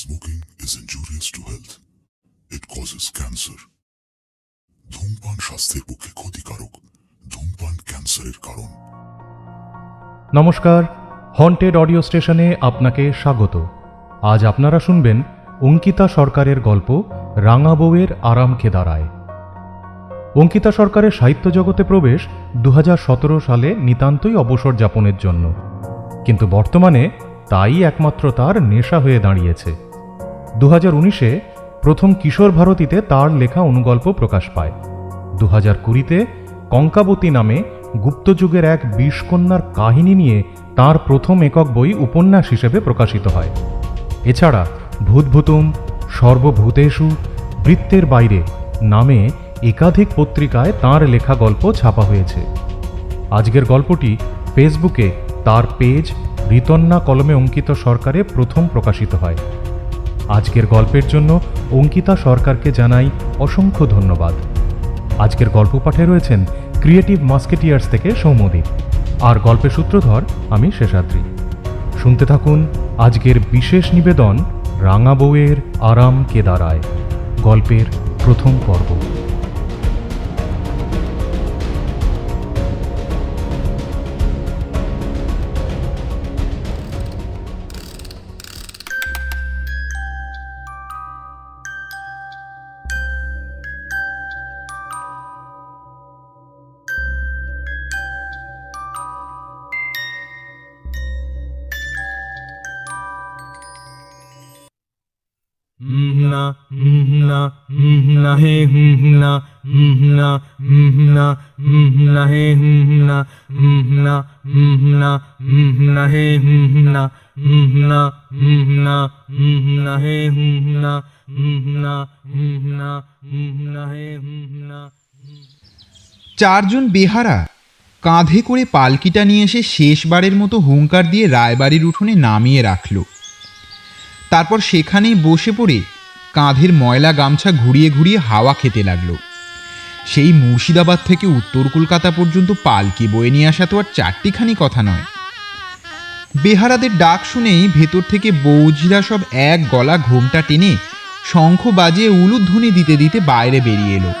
Smoking is injurious to health. It causes cancer. ধূমপান স্বাস্থ্যের পক্ষে ক্ষতিকারক। ধূমপান ক্যান্সারের কারণ। নমস্কার হন্টেড অডিও স্টেশনে আপনাকে স্বাগত। আজ আপনারা শুনবেন অঙ্কিতা সরকারের গল্প রাঙা বউয়ের আরাম খেদারায় অঙ্কিতা সরকারের সাহিত্য জগতে প্রবেশ দু হাজার সতেরো সালে নিতান্তই অবসর যাপনের জন্য। কিন্তু বর্তমানে তাই একমাত্র তার নেশা হয়ে দাঁড়িয়েছে। দু উনিশে প্রথম কিশোর ভারতীতে তার লেখা অনুগল্প প্রকাশ পায়। দু হাজার কুড়িতে কঙ্কাবতী নামে গুপ্তযুগের এক বিষকন্যার কাহিনী নিয়ে তার প্রথম একক বই উপন্যাস হিসেবে প্রকাশিত হয়। এছাড়া ভূতভূতুম, সর্বভূতেষু, বৃত্তের বাইরে নামে একাধিক পত্রিকায় তার লেখা গল্প ছাপা হয়েছে। আজকের গল্পটি ফেসবুকে তার পেজ রিতন্না কলমে অঙ্কিত সরকারে প্রথম প্রকাশিত হয়। আজকের গল্পের জন্য অঙ্কিতা সরকারকে জানাই অসংখ্য ধন্যবাদ। আজকের গল্প পাঠে রয়েছেন ক্রিয়েটিভ মাস্কেটিয়ার্স থেকে সৌমদীপ আর গল্পের সূত্রধর আমি শেষাদ্রি। শুনতে থাকুন আজকের বিশেষ নিবেদন রাঙা বউয়ের আরাম কেদারায়। গল্পের প্রথম পর্ব। না হে না না না না হে না না না না হে না না না না হে না না না না হে না চারজন বেহারা কাঁধে করে পালকিটা নিয়ে এসে শেষবারের মতো হুঙ্কার দিয়ে রায়বাড়ির উঠোনে নামিয়ে রাখল তারপর সেখানেই বসে পড়ে কাঁধের ময়লা গামছা ঘুরিয়ে ঘুরিয়ে হাওয়া খেতে লাগল। সেই মুর্শিদাবাদ থেকে উত্তর কলকাতা পর্যন্ত পালকি বয়ে নিয়ে আসা তো আর চারটিখানি কথা নয়। বেহারাদের ডাক শুনেই ভেতর থেকে বৌঝিরা সব এক গলা ঘোমটা টেনে শঙ্খ বাজিয়ে উলুধ্বনি দিতে দিতে বাইরে বেরিয়ে এলো।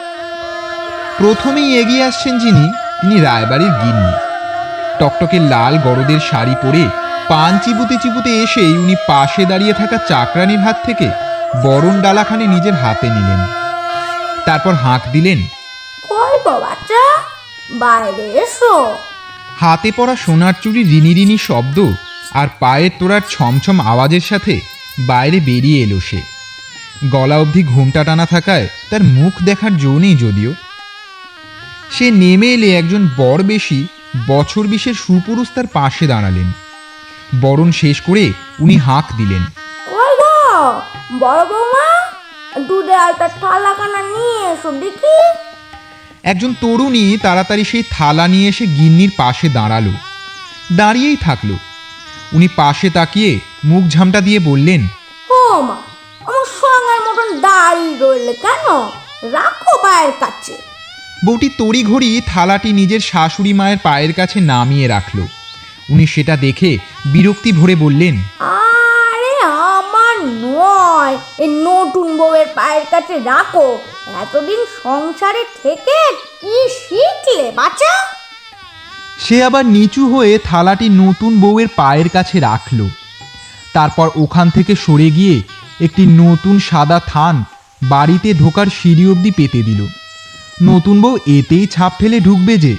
প্রথমেই এগিয়ে আসছেন যিনি, তিনি রায়বাড়ির গিন্নি। টকটকে লাল গরদের শাড়ি পরে পান চিবুতে চিবুতে এসেই উনি পাশে দাঁড়িয়ে থাকা চাকরানির হাত থেকে বরণ ডালাখানে নিজের হাতে নিলেন। তারপর হাঁক দিলেন কই গো বাচ্চা? বাইরে এসো। হাতে পরা সোনার চুরি রিনি রিনি শব্দ আর পায়ের তোড়ার ছমছম আওয়াজের সাথে বাইরে বেরিয়ে এলো সে। গলা অবধি ঘুমটা টানা থাকায় তার মুখ দেখার জো নেই যদিও। সে নেমে এলে একজন বর বেশি বছর বিশের সুপুরুষ তার পাশে দাঁড়ালেন। বরণ শেষ করে উনি হাঁক দিলেন বড় বৌমা দুধে আলতা থালাখানা নিয়ে এসো দেখি। একজন তরুণী তাড়াতাড়ি সেই থালা নিয়ে এসে গিন্নির পাশে দাঁড়াল। দাঁড়িয়েই থাকল। উনি পাশে তাকিয়ে মুখ ঝামটা দিয়ে বললেন ও মা আমার সঙ্গের মতন দাঁড়িয়ে রইলে কেন? রাখো পায়ের কাছে। বউটি তড়িঘড়ি থালাটি নিজের শাশুড়ি মায়ের পায়ের কাছে নামিয়ে রাখল। উনি সেটা দেখে বিরক্তি ভরে বললেন আমার নয়। এই নতুন বউয়ের পায়ের কাছে রাখো। এতদিন সংসারে থেকে কি শিখলে বাচ্চা সে আবার নিচু হয়ে থালাটি নতুন বউয়ের পায়ের কাছে রাখল। তারপর ওখান থেকে সরে গিয়ে একটি নতুন সাদা থান বাড়িতে ঢোকার সিঁড়ি অবধি পেতে দিল। নতুন বউ এতেই ছাপ ফেলে ঢুকবে যে।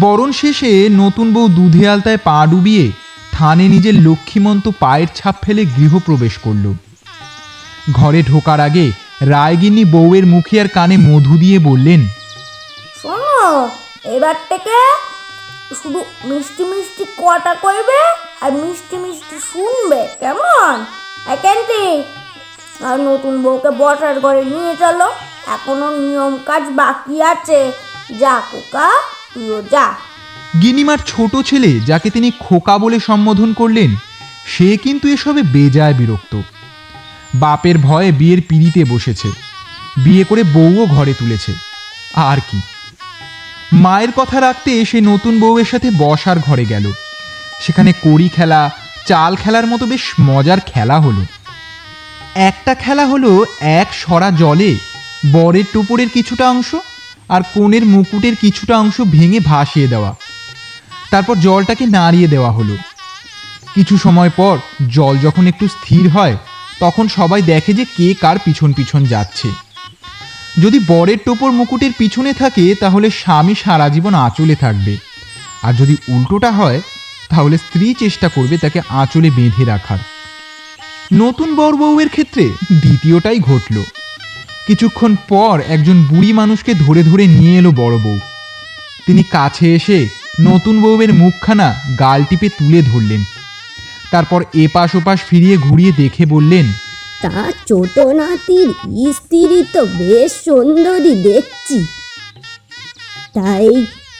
বরণ শেষে নতুন বউ দুধে আলতায় পা ডুবিয়ে থানে নিজের লক্ষ্মীমন্ত পায়ের ছাপ ফেলে গৃহপ্রবেশ করল। ঘরে ঢোকার আগে রায়গিন্নি বউয়ের মুখে আর কানে মধু দিয়ে বললেন, শোনো, এবার থেকে শুধু মিষ্টি মিষ্টি কটা করবে আর মিষ্টি মিষ্টি শুনবে, কেমন? একান্তি আর নতুন বউকে বসার ঘরে নিয়ে চলো। এখনও নিয়ম কাজ বাকি আছে। যা কোকা তুইও যা। গিনিমার ছোট ছেলে যাকে তিনি খোকা বলে সম্বোধন করলেন, সে কিন্তু এসবে বেজায় বিরক্ত। বাপের ভয়ে বিয়ের পিড়িতে বসেছে, বিয়ে করে বউও ঘরে তুলেছে। আর কি। মায়ের কথা রাখতে সে নতুন বউয়ের সাথে বসার ঘরে গেল। সেখানে কড়ি খেলা, চাল খেলার মতো বেশ মজার খেলা হলো। একটা খেলা হলো এক সরা জলে বরের টুপুরের কিছুটা অংশ আর কোণের মুকুটের কিছুটা অংশ ভেঙে ভাসিয়ে দেওয়া। তারপর জলটাকে নাড়িয়ে দেওয়া হলো। কিছু সময় পর জল যখন একটু স্থির হয়, তখন সবাই দেখে যে কে কার পিছন পিছন যাচ্ছে। যদি বরের টোপর মুকুটের পিছনে থাকে, তাহলে স্বামী সারা জীবন আঁচলে থাকবে। আর যদি উল্টোটা হয়, তাহলে স্ত্রী চেষ্টা করবে তাকে আঁচলে বেঁধে রাখার। নতুন বর বউয়ের ক্ষেত্রে দ্বিতীয়টাই ঘটল। কিছুক্ষণ পর একজন বুড়ি মানুষকে ধরে ধরে নিয়ে এলো বড় বউ। তিনি কাছে এসে নতুন বউয়ের মুখখানা গাল টিপে তুলে ধরলেন। তারপর এপাশ ওপাশ ফিরিয়ে ঘুরিয়ে দেখে বললেন, তা ছোট নাতির স্ত্রী তো বেশ সুন্দরী দেখছি। তাই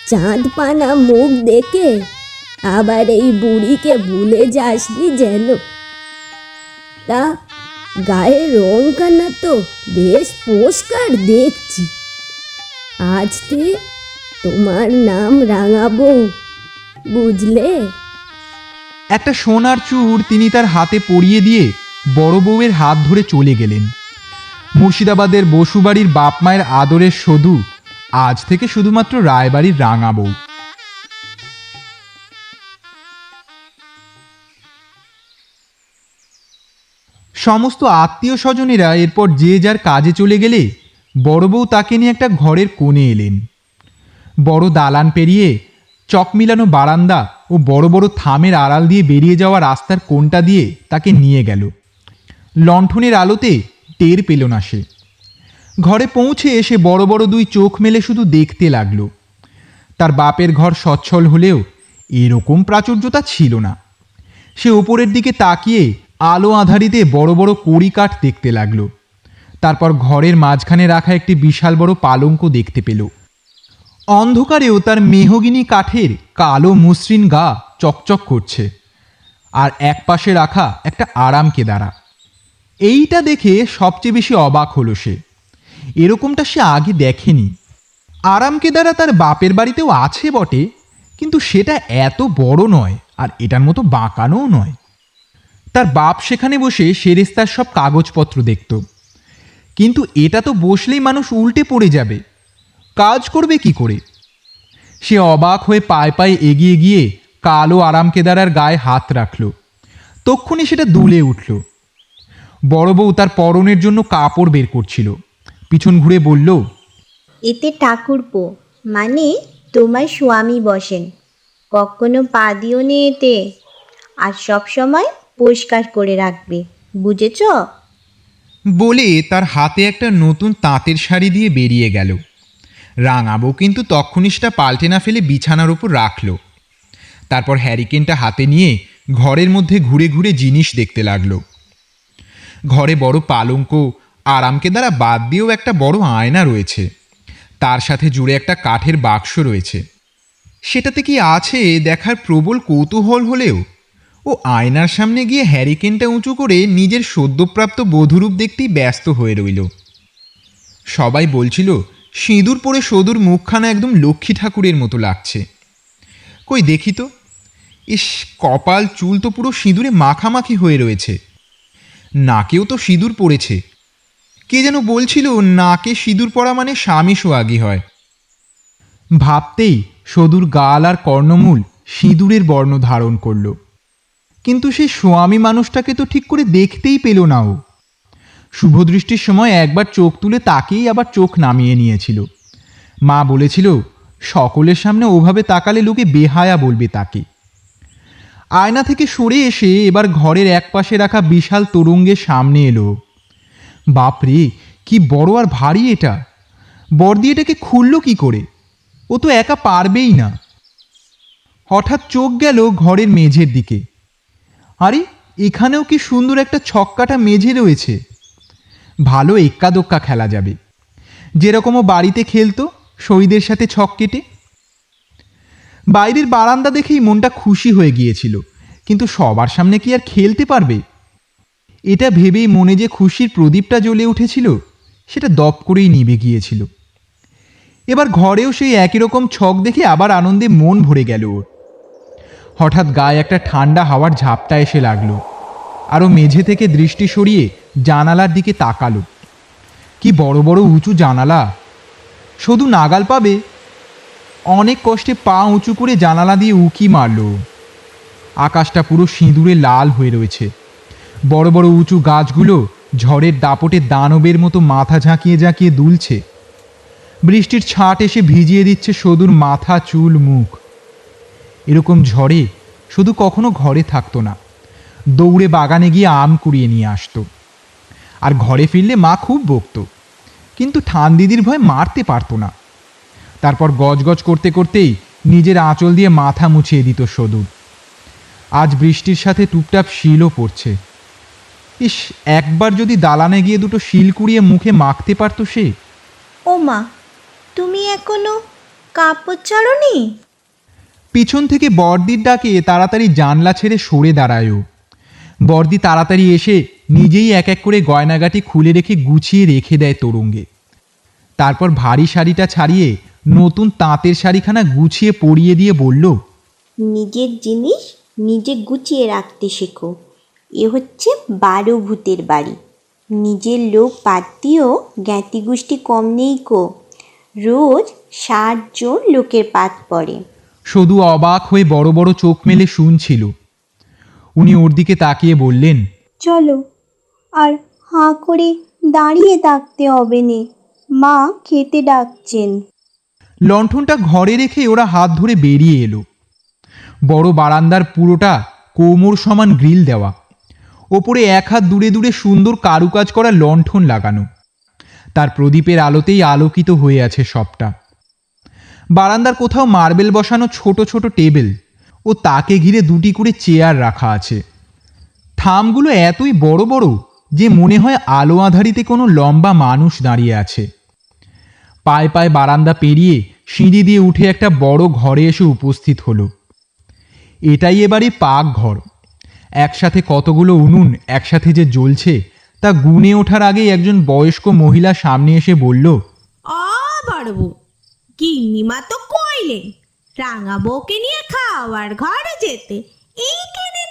চাঁদ পানা মুখ দেখে আবার এই বুড়িকে ভুলে যাসনি যেন। তা গায়ে গায়ের রংখানা তো বেশ পরিষ্কার দেখছি। আজ তে তোমার নাম রাঙাবো, বুঝলে? একটা সোনার চূড় তিনি তার হাতে পরিয়ে দিয়ে বড় বউয়ের হাত ধরে চলে গেলেন। মুর্শিদাবাদের বসুবাড়ির বাপ মায়ের আদরের সদু আজ থেকে শুধুমাত্র রায়বাড়ির রাঙা বউ। সমস্ত আত্মীয় স্বজনেরা এরপর যে যার কাজে চলে গেলে বড় বউ তাকে নিয়ে একটা ঘরের কোণে এলেন। বড় দালান পেরিয়ে, চক মিলানো বারান্দা ও বড় বড় থামের আড়াল দিয়ে বেরিয়ে যাওয়া রাস্তার কোনটা দিয়ে তাকে নিয়ে গেল। লণ্ঠনের আলোতে টের পেল না সে। ঘরে পৌঁছে এসে বড় বড় দুই চোখ মেলে শুধু দেখতে লাগল। তার বাপের ঘর সচ্ছল হলেও এরকম প্রাচুর্যতা ছিল না। সে ওপরের দিকে তাকিয়ে আলো আধারিতে বড় বড় কড়ি কাঠ দেখতে লাগল। তারপর ঘরের মাঝখানে রাখা একটি বিশাল বড় পালঙ্ক দেখতে পেল। অন্ধকারেও তার মেহগিনি কাঠের কালো মসৃণ গা চকচক করছে আর এক পাশে রাখা একটা আরাম কেদারা। এইটা দেখে সবচেয়ে বেশি অবাক হলো সে। এরকমটা সে আগে দেখেনি। আরাম কেদারা তার বাপের বাড়িতেও আছে বটে, কিন্তু সেটা এত বড় নয় আর এটার মতো বাঁকানোও নয়। তার বাপ সেখানে বসে সেরেস্তার সব কাগজপত্র দেখত। কিন্তু এটা তো বসলেই মানুষ উল্টে পড়ে যাবে। কাজ করবে কি করে? সে অবাক হয়ে পায়ে পায়ে এগিয়ে গিয়ে কালো আরাম কেদারার গায়ে হাত রাখল। তক্ষুনি সেটা দুলে উঠল। বড় বউ তার পরনের জন্য কাপড় বের করছিল। পিছন ঘুরে বলল এতে ঠাকুরপো মানে তোমার স্বামী বসেন। কখনো পা দিও নে এতে আর সব সময় পরিষ্কার করে রাখবে বুঝেছ? বলে তার হাতে একটা নতুন তাঁতের শাড়ি দিয়ে বেরিয়ে গেল। রাঙাবো, কিন্তু তক্ষুনি সেটা পাল্টে না ফেলে বিছানার উপর রাখল। তারপর হ্যারিকেনটা হাতে নিয়ে ঘরের মধ্যে ঘুরে ঘুরে জিনিস দেখতে লাগল। ঘরে বড় পালঙ্ক আরামকে দ্বারা বাদ দিয়েও একটা বড় আয়না রয়েছে। তার সাথে জুড়ে একটা কাঠের বাক্স রয়েছে। সেটাতে কি আছে দেখার প্রবল কৌতূহল হলেও? ও আয়নার সামনে গিয়ে হ্যারিকেনটা উঁচু করে নিজের সদ্যপ্রাপ্ত বধূরূপ দেখতেই ব্যস্ত হয়ে রইল। সবাই বলছিল সিঁদুর পরে সদুর মুখখানা একদম লক্ষ্মী ঠাকুরের মতো লাগছে। কই দেখি তো, ইস, কপাল, চুল তো পুরো সিঁদুরে মাখামাখি হয়ে রয়েছে। নাকেও তো সিঁদুর পড়েছে। কে যেন বলছিল, নাকে সিঁদুর পরা মানে স্বামী সোয়াগী হয়। ভাবতেই সদুর গাল আর কর্ণমূল সিঁদুরের বর্ণ ধারণ করল। কিন্তু সেই স্বামী মানুষটাকে তো ঠিক করে দেখতেই পেল না ও। শুভদৃষ্টির সময় একবার চোখ তুলে তাকেই আবার চোখ নামিয়ে নিয়েছিল। মা বলেছিল, সকলের সামনে ওভাবে তাকালে লোকে বেহায়া বলবে তাকে। আয়না থেকে সরে এসে এবার ঘরের একপাশে রাখা বিশাল তরঙ্গের সামনে এলো। বাপরে কি বড় আর ভারী এটা! বর্দি এটাকে খুলল কি করে? ও তো একা পারবেই না। হঠাৎ চোখ গেল ঘরের মেঝের দিকে। আরে, এখানেও কি সুন্দর একটা ছক্কাটা মেঝে রয়েছে? ভালো এক্কা দোক্কা খেলা যাবে। যেরকমও বাড়িতে খেলতো, শহীদের সাথে ছক কেটে। বাইরের বারান্দা দেখেই মনটা খুশি হয়ে গিয়েছিল, কিন্তু সবার সামনে কি আর খেলতে পারবে? এটা ভেবেই মনে যে খুশির প্রদীপটা জ্বলে উঠেছিল, সেটা দপ করেই নিভে গিয়েছিল। এবার ঘরেও সেই একই রকম ছক দেখে আবার আনন্দে মন ভরে গেল ওর। হঠাৎ গায়ে একটা ঠান্ডা হাওয়ার ঝাপটা এসে লাগল। আরও মেঝে থেকে দৃষ্টি সরিয়ে জানালার দিকে তাকালো। কি বড় বড় উঁচু জানালা? শুধু নাগাল পাবে? অনেক কষ্টে পা উঁচু করে জানালা দিয়ে উকি মারল। আকাশটা পুরো সিঁদুরে লাল হয়ে রয়েছে। বড় বড় উঁচু গাছগুলো ঝড়ের দাপটে দানবের মতো মাথা ঝাঁকিয়ে ঝাঁকিয়ে দুলছে। বৃষ্টির ছাট এসে ভিজিয়ে দিচ্ছে সদুর মাথা, চুল, মুখ। এরকম ঝড়ে শুধু কখনো ঘরে থাকতো না। দৌড়ে বাগানে গিয়ে আম কুড়িয়ে নিয়ে আসতো। আর ঘরে ফিরলে মা খুব বকতো। কিন্তু ঠান দিদির ভয় মারতে পারতো না। তারপর গজগজ করতে করতেই নিজের আঁচল দিয়ে মাথা মুছিয়ে দিত সদুর। আজ বৃষ্টির সাথে টুপটাপ শিলও পড়ছে। ইস একবার যদি দালানে গিয়ে দুটো শিল কুড়িয়ে মুখে মাখতে পারতো সে? ও মা তুমি এখনও কাপড় ছাড়নি? পিছন থেকে বর্দির ডাকে তাড়াতাড়ি জানলা ছেড়ে সরে দাঁড়ায়ও। বর্দি তাড়াতাড়ি এসে নিজেই এক এক করে গয়নাগাটি খুলে রেখে গুছিয়ে রেখে দেয় তরঙ্গে তারপর ভারী শাড়িটা ছাড়িয়ে নতুন তাঁতের শাড়িখানা গুছিয়ে পরিয়ে দিয়ে বলল নিজের জিনিস নিজে গুছিয়ে রাখতে শেখো। এ হচ্ছে বারো ভূতের বাড়ি। নিজের লোক বাদ দিয়েও জ্ঞাতি গোষ্ঠী কম নেই কো। রোজ ষাট জন লোকের পাত পড়ে। শুধু অবাক হয়ে বড় বড় চোখ মেলে শুনছিল। উনি ওর দিকে তাকিয়ে বললেন চলো আর হাঁ করে দাঁড়িয়ে থাকতে হবে নে। মা খেতে ডাকছেন। লণ্ঠনটা ঘরে রেখে ওরা হাত ধরে বেরিয়ে এলো। বড় বারান্দার পুরোটা কোমর সমান গ্রিল দেওয়া। ওপরে এক হাত দূরে দূরে সুন্দর কারুকাজ করা লণ্ঠন লাগানো। তার প্রদীপের আলোতেই আলোকিত হয়ে আছে সবটা। বারান্দার কোথাও মার্বেল বসানো ছোট ছোট টেবিল ও তাকে ঘিরে দুটি করে চেয়ার রাখা আছে। থামগুলো এতই বড় বড় যে মনে হয় আলো আধারিতে কোনো লম্বা মানুষ দাঁড়িয়ে আছে। পায়ে পায়ে বারান্দা পেরিয়ে সিঁড়ি দিয়ে উঠে একটা বড় ঘরে এসে উপস্থিত হলো। এটাই এবারে পাক ঘর। একসাথে কতগুলো উনুন একসাথে যে জ্বলছে, তা গুনে ওঠার আগেই একজন বয়স্ক মহিলা সামনে এসে বলল গিন্নিমা তো রাঙা বউকে নিয়ে খাওয়ার ঘরে যেতে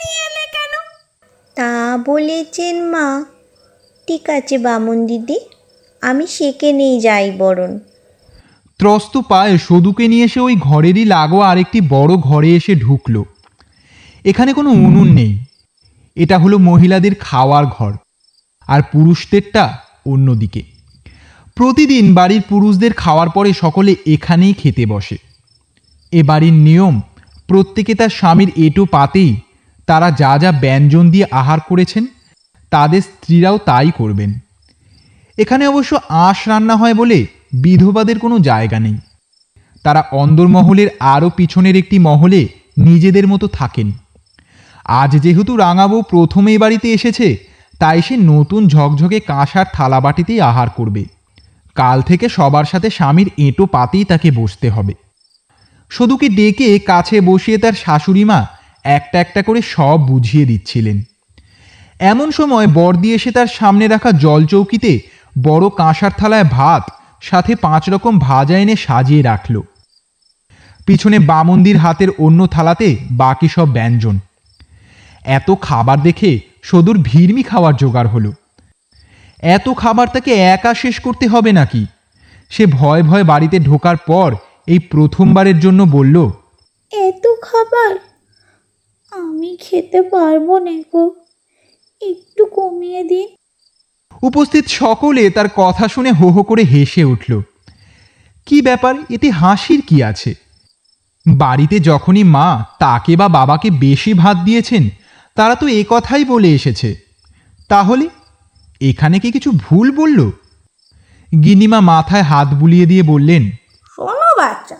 নিয়ে তা বলেছেন মা। ঠিক আছে বামন দিদি, আমি সেখানেই যাই বরণ। ত্রস্ত পায়ে সদুকে নিয়ে এসে ওই ঘরেরই লাগোয়া আরেকটি বড় ঘরে এসে ঢুকলো। এখানে কোনো উনুন নেই। এটা হলো মহিলাদের খাওয়ার ঘর, আর পুরুষদেরটা অন্যদিকে। প্রতিদিন বাড়ির পুরুষদের খাওয়ার পরে সকলে এখানেই খেতে বসে। এ বাড়ির নিয়ম, প্রত্যেকে তার স্বামীর এটো পাতেই তারা যা যা ব্যঞ্জন দিয়ে আহার করেছেন, তাদের স্ত্রীরাও তাই করবেন। এখানে অবশ্য আঁশ রান্না হয় বলে বিধবাদের কোনো জায়গা নেই। তারা অন্দরমহলের আরও পিছনের একটি মহলে নিজেদের মতো থাকেন। আজ যেহেতু রাঙাবু প্রথমেই বাড়িতে এসেছে, তাই সে নতুন ঝকঝকে কাঁসার থালাবাটিতেই আহার করবে। কাল থেকে সবার সাথে স্বামীর এঁটো পাতেই তাকে বসতে হবে। সদুকে ডেকে কাছে বসিয়ে তার শাশুড়ি মা একটা একটা করে সব বুঝিয়ে দিচ্ছিলেন। এমন সময় বর্দি এসে তার সামনে রাখা জলচৌকিতে বড় কাঁসার থালায় ভাত, সাথে পাঁচ রকম ভাজা এনে সাজিয়ে রাখল। পিছনে বামন্দির হাতের অন্য থালাতে বাকি সব ব্যঞ্জন। এত খাবার দেখে সদূর ভিড়মি খাওয়ার জোগাড় হলো। এত খাবার তাকে একা শেষ করতে হবে নাকি? সে ভয় ভয় বাড়িতে ঢোকার পর এই প্রথমবারের জন্য বলল, এত খাবার খেতে পারব না গো। একটু কমিয়ে দিন। উপস্থিত সকলে তার কথা শুনে হো হো করে হেসে উঠল। কি ব্যাপার? এতে হাসির কি আছে? বাড়িতে যখনই মা তাকে বা বাবাকে বেশি ভাত দিয়েছেন তারা তো এ কথাই বলে এসেছে। তাহলে এখানে কি কিছু ভুল বলল? গিনিমা মাথায় হাত বুলিয়ে দিয়ে বললেন শোনো বাচ্চা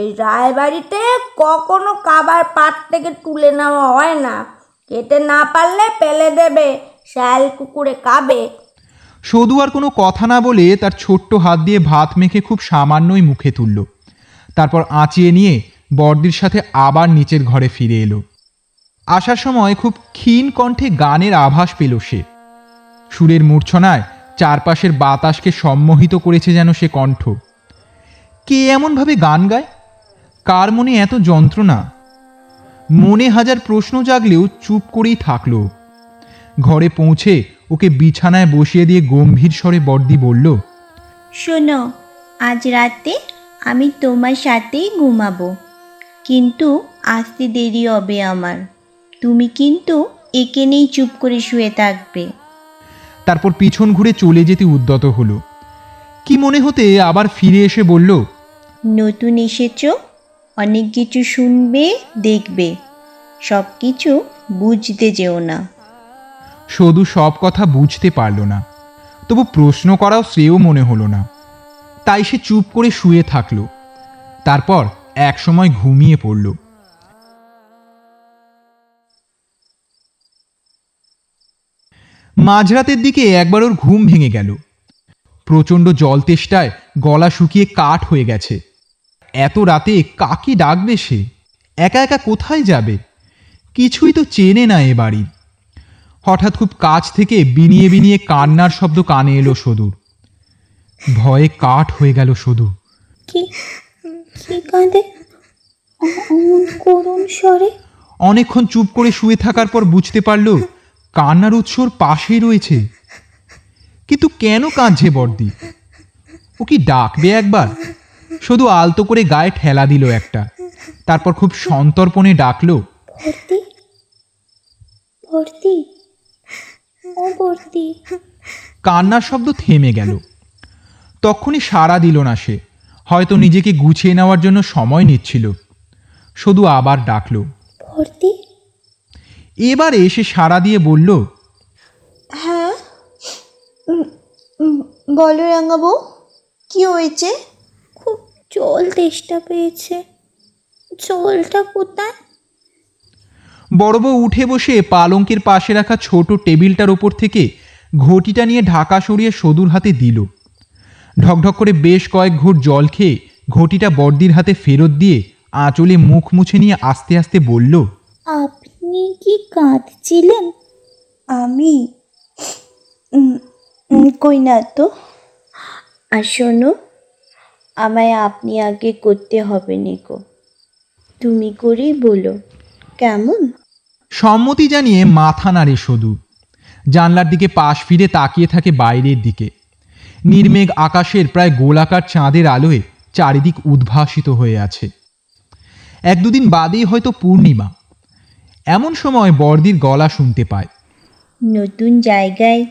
এই রায়বাড়িতে কখনো কাবার পাট থেকে তুলে নেওয়া হয় না। খেতে না পারলে পেলে দেবে, শ্যাল কুকুরে কাবে। সদু আর কোনো কথা না বলে তার ছোট্ট হাত দিয়ে ভাত মেখে খুব সামান্যই মুখে তুলল। তারপর আঁচিয়ে নিয়ে বর্দির সাথে আবার নিচের ঘরে ফিরে এলো। আসার সময় খুব ক্ষীণ কণ্ঠে গানের আভাস পেল সে। সুরের মূর্ছনায় চারপাশের বাতাসকে সম্মোহিত করেছে যেন সে কণ্ঠ। কে এমনভাবে গান গায়? কার মনে এত যন্ত্রণা? মনে হাজার প্রশ্ন জাগলেও চুপ করেই থাকল। ঘরে পৌঁছে ওকে বিছানায় বসিয়ে দিয়ে গম্ভীর স্বরে বর্দি বলল শোনো আজ রাতে আমি তোমার সাথেই ঘুমাবো। কিন্তু আসতে দেরি হবে আমার। তুমি কিন্তু এখানেই চুপ করে শুয়ে থাকবে। তারপর পিছন ঘুরে চলে যেতে উদ্যত হলো। কি মনে হতে আবার ফিরে এসে বলল নতুন এসেছ? অনেক কিছু শুনবে, দেখবে। সব কিছু বুঝতে যেও না। সদু সব কথা বুঝতে পারল না। তবু প্রশ্ন করাও শ্রেয় মনে হলো না। তাই সে চুপ করে শুয়ে থাকল। তারপর একসময় ঘুমিয়ে পড়ল। মাঝরাতের দিকে একবার ওর ঘুম ভেঙে গেল। প্রচণ্ড জল তেষ্টায় গলা শুকিয়ে কাঠ হয়ে গেছে। এত রাতে কাকে ডাকবে সে? একা একা কোথায় যাবে? কিছুই তো চেনে না এ বাড়ির হঠাৎ খুব কাছ থেকে বিনিয়ে বিনিয়ে কান্নার শব্দ কানে এলো সদুর। ভয়ে কাঠ হয়ে গেল সদু কি? কি কাঁদে? অমন করুণ স্বরে। অনেকক্ষণ চুপ করে শুয়ে থাকার পর বুঝতে পারল কান্নার উৎসর পাশেই রয়েছে। কিন্তু কেন কাঁদছে বর্দি? ও কি ডাকবে একবার? শুধু আলতো করে গায়ে ঠেলা দিল একটা। তারপর খুব সন্তর্পণে ডাকলো ভর্তি? ভর্তি? ও ভর্তি। কান্নার শব্দ থেমে গেল। তখনই সাড়া দিল না সে। হয়তো নিজেকে গুছিয়ে নেওয়ার জন্য সময় নিচ্ছিল। শুধু আবার ডাকলো ভর্তি? এবার এসে সাড়া দিয়ে বলল হ্যাঁ বলো রাঙাবো কি হয়েছে? জল তেষ্টা পেয়েছে। জলটা কোথায়? বড় বউ উঠে বসে পালঙ্কের পাশে রাখা ছোট টেবিলটার ওপর থেকে ঘটিটা নিয়ে ঢাকা সরিয়ে সদুর হাতে দিল। ঢকঢক করে বেশ কয়েক ঘুট জল খেয়ে ঘটিটা বর্দির হাতে ফেরত দিয়ে আঁচলে মুখ মুছে নিয়ে আস্তে আস্তে বলল আপনি কি কাঁদছিলেন? আমি কই না তো? আর শোনো আমায় আপনি আগে করতে হবে নিকো। তুমি করেই বলো কেমন? সম্মতি জানিয়ে মাথা নাড়ে সদু। জানলার দিকে পাশ ফিরে তাকিয়ে থাকে বাইরের দিকে। নির্মেঘ আকাশের প্রায় গোলাকার চাঁদের আলোয় চারিদিক উদ্ভাসিত হয়ে আছে। এক দুদিন বাদেই হয়তো পূর্ণিমা। এমন সময় বর্দির গলা শুনতে পায়। নতুন জায়গায়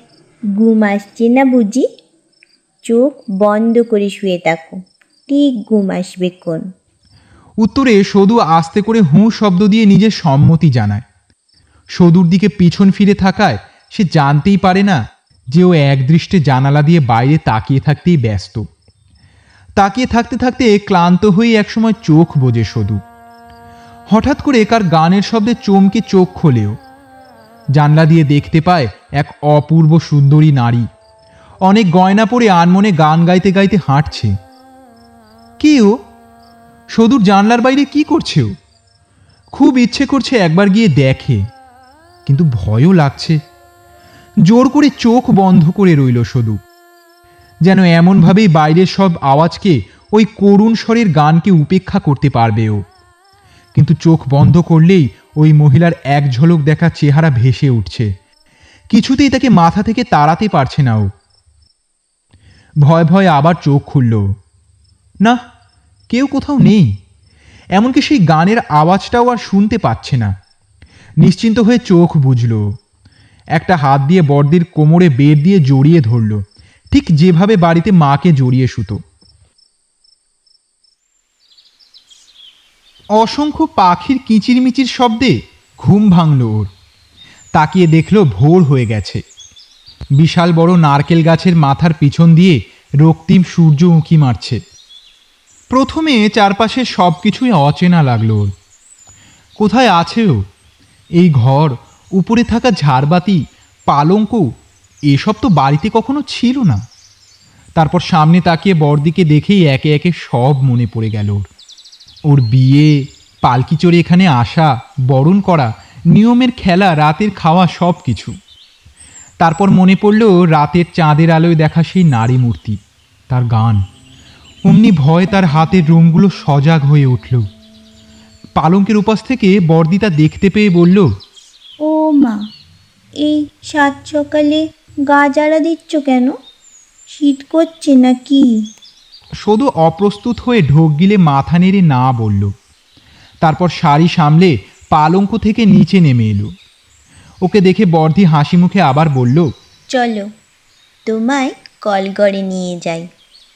ঘুম আসছে না বুঝি? চোখ বন্ধ করে শুয়ে থাকো। ঠিক ঘুম আসবে কোন? উত্তরে সদু আস্তে করে হুঁ শব্দ দিয়ে নিজের সম্মতি জানায়। সদুর দিকে পিছন ফিরে থাকায় সে জানতেই পারে না যে ও একদৃষ্টে জানালা দিয়ে বাইরে তাকিয়ে থাকতেই ব্যস্ত। তাকিয়ে থাকতে থাকতে ক্লান্ত হয়ে একসময় চোখ বোঝে সদু। হঠাৎ করে কার গানের শব্দে চমকে চোখ খোলেও জানলা দিয়ে দেখতে পায় এক অপূর্ব সুন্দরী নারী। অনেক গয়না পরে আনমনে গান গাইতে গাইতে হাঁটছে। কে ও সদূর জানলার বাইরে কি করছে ও খুব ইচ্ছে করছে একবার গিয়ে দেখে, কিন্তু ভয়ও লাগছে। জোর করে চোখ বন্ধ করে রইল সদু যেন এমনভাবেই বাইরের সব আওয়াজকে ওই করুণ স্বরের গানকে উপেক্ষা করতে পারবে ও কিন্তু চোখ বন্ধ করলেই ওই মহিলার এক ঝলক দেখা চেহারা ভেসে উঠছে। কিছুতেই তাকে মাথা থেকে তাড়াতে পারছে না ও। ভয় ভয় আবার চোখ খুলল। না, কেউ কোথাও নেই। এমনকি সেই গানের আওয়াজটাও আর শুনতে পাচ্ছে না। নিশ্চিন্ত হয়ে চোখ বুঝল একটা হাত দিয়ে বর্দির কোমরে বের দিয়ে জড়িয়ে ধরল। ঠিক যেভাবে বাড়িতে মাকে জড়িয়ে শুতো। অসংখ্য পাখির কিচিরমিচির শব্দে ঘুম ভাঙল ওর। তাকিয়ে দেখল ভোর হয়ে গেছে। বিশাল বড় নারকেল গাছের মাথার পিছন দিয়ে রক্তিম সূর্য উঁকি মারছে। প্রথমে চারপাশে সব কিছুই অচেনা লাগল। কোথায় আছে ও? এই ঘর, উপরে থাকা ঝাড়বাতি, পালঙ্ক, এসব তো বাড়িতে কখনো ছিল না। তারপর সামনে তাকিয়ে বড়দিকে দেখেই একে একে সব মনে পড়ে গেল। ওর ওর বিয়ে, পালকি চড়ে এখানে আসা, বরণ করা, নিয়মের খেলা, রাতের খাওয়া সব কিছু তারপর মনে পড়ল রাতের চাঁদের আলোয় দেখা সেই নারী মূর্তি তার গান। অমনি ভয় তার হাতের রোমগুলো সজাগ হয়ে উঠল। পালঙ্কের উপাস থেকে বর্দিতা দেখতে পেয়ে বলল ও মা এই সাত সকালে গা জ্বালা দিচ্ছ কেন? শীত করছে না কি শুধু অপ্রস্তুত হয়ে ঢোক গিলে মাথা নেড়ে না বলল। তারপর শাড়ি সামলে পালঙ্ক থেকে নিচে নেমে এলো। ওকে দেখে বর্দি হাসি মুখে আবার বলল চলো তোমায় কলগড়ে নিয়ে যাই।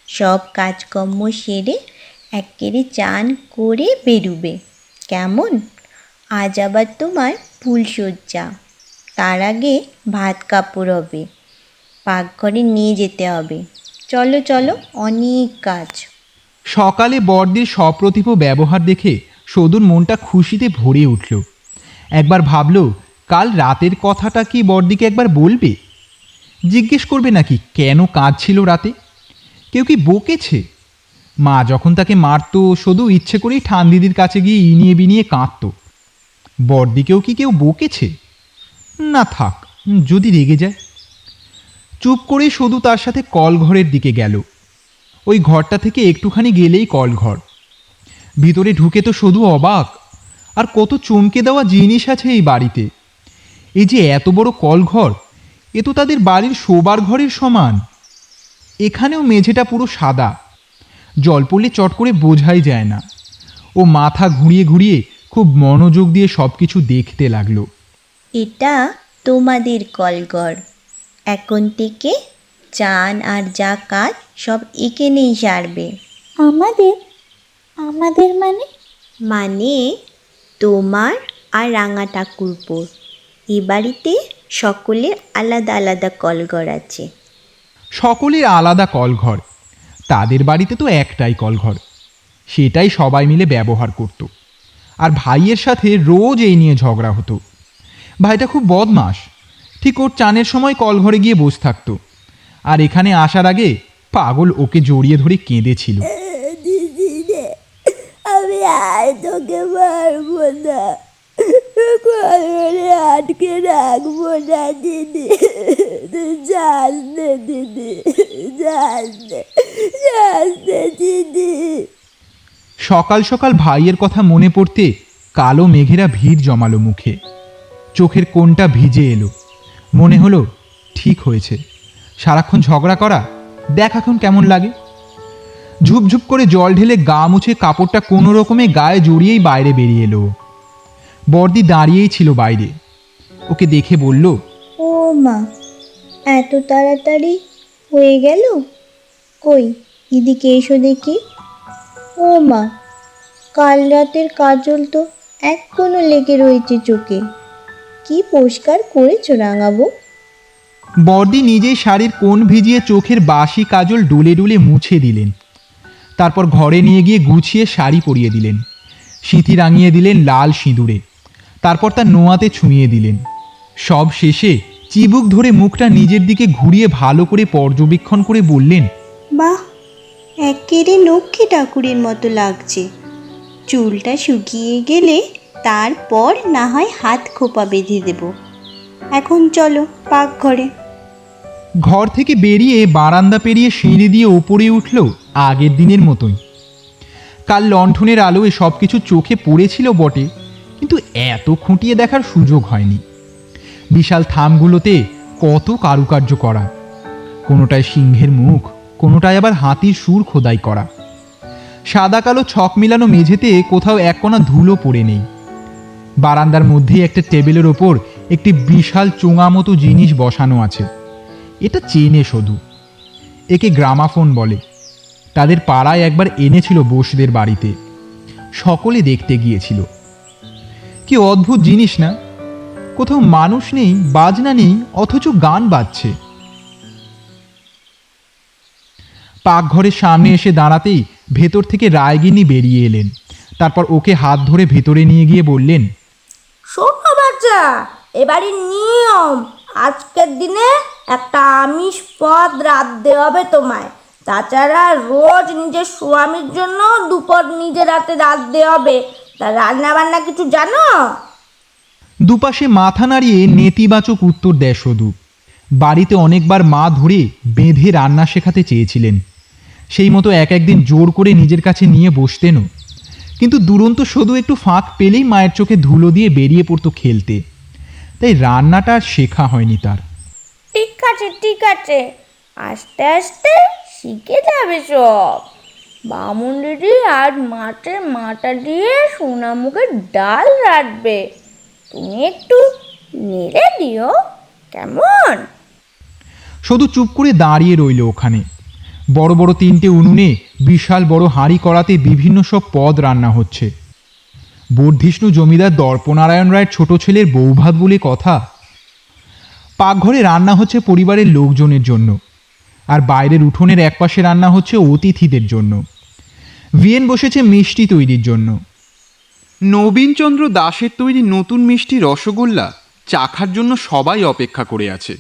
সব কাজকর্ম সেরে একেরে চান করে বেরুবে। কেমন? আজ আবার তোমার ফুলসজ্জা তার আগে ভাত কাপড় হবে। পাকঘরে নিয়ে যেতে হবে। চলো চলো, অনেক কাজ। সকালে বর্দির সপ্রতিভ ব্যবহার দেখে সদুর মনটা খুশিতে ভরে উঠল। একবার ভাবল, কাল রাতের কথাটা কি বর্দিকে একবার বলবে? জিজ্ঞেস করবে নাকি কেন কাজ ছিল রাতে? কেউ কি বকেছে? মা যখন তাকে মারতো, শুধু ইচ্ছে করেই ঠান দিদির কাছে গিয়ে ইনিয়ে বিনিয়ে কাঁদত। বর্দিকেও কি কেউ বকেছে? না থাক, যদি রেগে যায়। চুপ করে শুধু তার সাথে কলঘরের দিকে গেল। ওই ঘরটা থেকে একটুখানি গেলেই কলঘর। ভিতরে ঢুকে তো শুধু অবাক, আর কত চমকে দেওয়া জিনিস আছে এই বাড়িতে। এই যে এত বড় কলঘর, এ তো তাদের বাড়ির শোবার ঘরের সমান। এখানেও মেঝেটা পুরো সাদা। জল পড়লে চট করে বোঝাই যায় না। ও মাথা ঘুরিয়ে ঘুরিয়ে খুব মনোযোগ দিয়ে সব কিছু দেখতে লাগল। এটা তোমাদের কলঘর এখন থেকে চান আর যা কাজ সব এখানেই সারবে। আমাদের? আমাদের মানে? মানে তোমার আর রাঙা ঠাকুরপোর এ বাড়িতে সকলের আলাদা আলাদা কলঘর আছে। সকলের আলাদা কলঘর। তাদের বাড়িতে তো একটাই কলঘর। সেটাই সবাই মিলে ব্যবহার করত। আর ভাইয়ের সাথে রোজ এই নিয়ে ঝগড়া হতো। ভাইটা খুব বদমাস ঠিক ওর চানের সময় কলঘরে গিয়ে বসে থাকতো। আর এখানে আসার আগে পাগল ওকে জড়িয়ে ধরে কেঁদেছিল। আমি আর তোকে পারব না। আটকে রাখব না দিদি যাস নে দিদি যাস নে যাস দিদি সকাল সকাল ভাইয়ের কথা মনে পড়তে কালো মেঘেরা ভিড় জমালো মুখে। চোখের কোনটা ভিজে এলো। মনে হলো ঠিক হয়েছে। সারাক্ষণ ঝগড়া করা দেখ এখন কেমন লাগে? ঝুপঝুপ করে জল ঢেলে গা মুছে কাপড়টা কোনো রকমে গায়ে জড়িয়েই বাইরে বেরিয়ে এলো বর্দি দাঁড়িয়েই ছিল বাইরে। ওকে দেখে বলল ও মা এত তাড়াতাড়ি হয়ে গেল? কই এদিকে এসো দেখি। ও মা কাল রাতের কাজল তো এক কোনো লেগে রয়েছে চোখে। কি পরিষ্কার করেছ রাঙাবো বর্দি নিজেই শাড়ির কোণ ভিজিয়ে চোখের বাসি কাজল ডুলে ডুলে মুছে দিলেন। তারপর ঘরে নিয়ে গিয়ে গুছিয়ে শাড়ি পরিয়ে দিলেন। সিঁথি রাঙিয়ে দিলেন লাল সিঁদুরে। তারপর তার নোয়াতে ছুঁয়ে দিলেন। সব শেষে চিবুক ধরে মুখটা নিজের দিকে ঘুরিয়ে ভালো করে পর্যবেক্ষণ করে বললেন বাহ একেরে লক্ষ্মী ঠাকুরের মতো লাগছে। চুলটা শুকিয়ে গেলে তারপর না হয় হাত খোপা বেঁধে দেব। এখন চলো পাকঘরে। ঘর থেকে বেরিয়ে বারান্দা পেরিয়ে সিঁড়ি দিয়ে ওপরে উঠল আগের দিনের মতোই। কাল লণ্ঠনের আলোয় সব কিছু চোখে পড়েছিল বটে। কিন্তু এত খুঁটিয়ে দেখার সুযোগ হয়নি। বিশাল থামগুলোতে কত কারুকার্য করা। কোনোটায় সিংহের মুখ, কোনোটায় আবার হাতির সুর খোদাই করা। সাদা কালো ছক মিলানো মেঝেতে কোথাও এক কোনা ধুলো পড়ে নেই। বারান্দার মধ্যেই একটা টেবিলের ওপর একটি বিশাল চোঙা মতো জিনিস বসানো আছে। এটা চেনে শুধু একে গ্রামাফোন বলে। তাদের পাড়ায় একবার এনেছিল বোসদের বাড়িতে। সকলে দেখতে গিয়েছিল। কি অদ্ভুত জিনিস না? কোথাও মানুষ নেই, বাজনা নেই, অথচ গান বাজছে। পাকঘরের সামনে এসে দাঁড়াতেই ভেতর থেকে রায়গিনী বেরিয়ে এলেন। তারপর ওকে হাত ধরে ভেতরে নিয়ে গিয়ে বললেন বাচ্চা এবারের নিয়ম। আজকের দিনে একটা আমিষ পদ রাঁধতে হবে তোমায়। তাছাড়া রোজ নিজের স্বামীর জন্য দুপুর নিজের রাতে রাঁধতে হবে তা রান্না বান্না কিছু জানো? দুপাশে মাথা নাড়িয়ে নেতিবাচক উত্তর দেয় সদু বাড়িতে অনেকবার মা ধরে বেঁধে রান্না শেখাতে চেয়েছিলেন। সেই মতো এক একদিন জোর করে নিজের কাছে নিয়ে বসতেনও। কিন্তু দুরন্ত সদু একটু ফাঁক পেলেই মায়ের চোখে ধুলো দিয়ে বেরিয়ে পড়তো খেলতে। তাই রান্নাটা আর শেখা হয়নি তার। ঠিক আছে ঠিক আছে। আস্তে আস্তে শিখে যাবে সব। বামুন দিদি আর মাছের মাথা দিয়ে সোনামুখের ডাল রাখবে তুমি একটু নেড়ে দিও কেমন? শুধু চুপ করে দাঁড়িয়ে রইল ওখানে। বড় বড় তিনটে উনুনে বিশাল বড় হাঁড়ি করাতে বিভিন্ন সব পদ রান্না হচ্ছে। বর্ধিষ্ণু জমিদার দর্পনারায়ণ রায়ের ছোট ছেলের বৌভাত বলে কথা। পাকঘরে রান্না হচ্ছে পরিবারের লোকজনের জন্য। আর বাইরের উঠোনের একপাশে রান্না হচ্ছে অতিথিদের জন্য। ভিয়েন বসেছে মিষ্টি তৈরির জন্য। নবীনচন্দ্র দাসের তৈরি নতুন মিষ্টি রসগোল্লা চাখার জন্য সবাই অপেক্ষা করে আছে।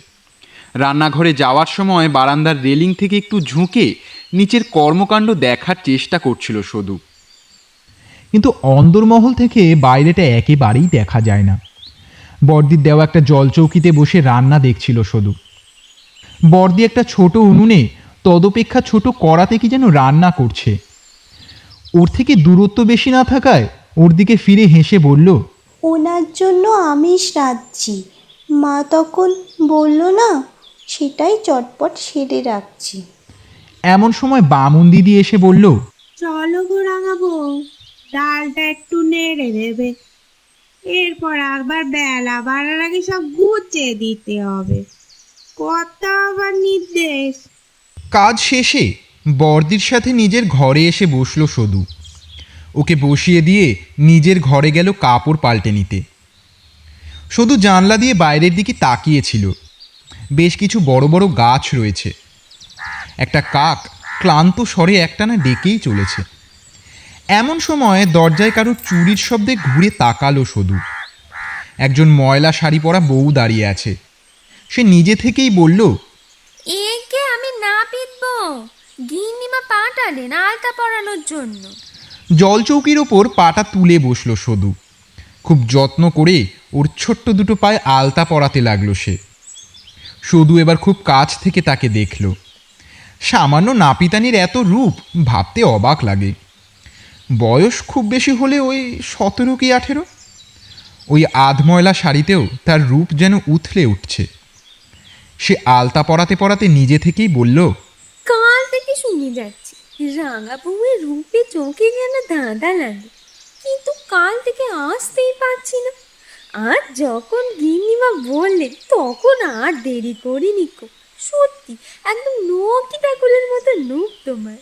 রান্নাঘরে যাওয়ার সময় বারান্দার রেলিং থেকে একটু ঝুঁকে নিচের কর্মকাণ্ড দেখার চেষ্টা করছিল সদু। কিন্তু অন্দরমহল থেকে বাইরেটা একেবারেই দেখা যায় না। বর্দির দেওয়া একটা জলচৌকিতে বসে রান্না দেখছিল শুধু বর্দি একটা ছোট উনুনে তদপেক্ষা ছোট কড়াতে কি যেন রান্না করছে। ওর থেকে দূরত্ব বেশি না থাকায় ওর দিকে ফিরে হেসে বলল ওনার জন্য আমিষ রাঁধছি। মা তখন বলল না সেটাই চটপট সেরে রাখছি। এমন সময় বামুন দিদি এসে বলল চলো গো রাঙাবো ডালটা একটু নেড়ে দেবে। এরপর একবার বেলা বাড়ার আগে সব গুছিয়ে দিতে হবে। কত আবার নির্দেশ? কাজ শেষে বর্দির সাথে নিজের ঘরে এসে বসল সদু। ওকে বসিয়ে দিয়ে নিজের ঘরে গেল কাপড় পাল্টে নিতে। শুধু জানলা দিয়ে বাইরের দিকে তাকিয়েছিল। বেশ কিছু বড় বড় গাছ রয়েছে। একটা কাক ক্লান্ত স্বরে একটানা ডেকেই চলেছে। এমন সময় দরজায় কারও চুরির শব্দে ঘুরে তাকালো সদু। একজন ময়লা শাড়ি পরা বউ দাঁড়িয়ে আছে। সে নিজে থেকেই বলল, একে আমি না পিতবো গিন্নিমা পাঠালেন আলতা পরানোর জন্য। জলচৌকির ওপর পাটা তুলে বসল সদু। খুব যত্ন করে ওর ছোট্ট দুটো পায়ে আলতা পরাতে লাগল সে। সদু এবার খুব কাছ থেকে তাকে দেখল। সামান্য নাপিতানির এত রূপ ভাবতে অবাক লাগে। বয়স খুব বেশি হলে ওই সতেরো কি আঠেরো? ওই আধময়লা শাড়িতেও তার রূপ যেন উথলে উঠছে। সে আলতা পরাতে পরাতে নিজে থেকেই বলল কাল থেকে শুনে যাচ্ছি। রাঙা বউয়ের রূপে চোখে যেন দাঁদা লাগে। কিন্তু কাল থেকে আসতেই পারছি না। আর যখন গিন্নিমা বললেন তখন আর দেরি করিনি কো। সত্যি, একদম নকি ঠাকুরের মতো রূপ তোমার।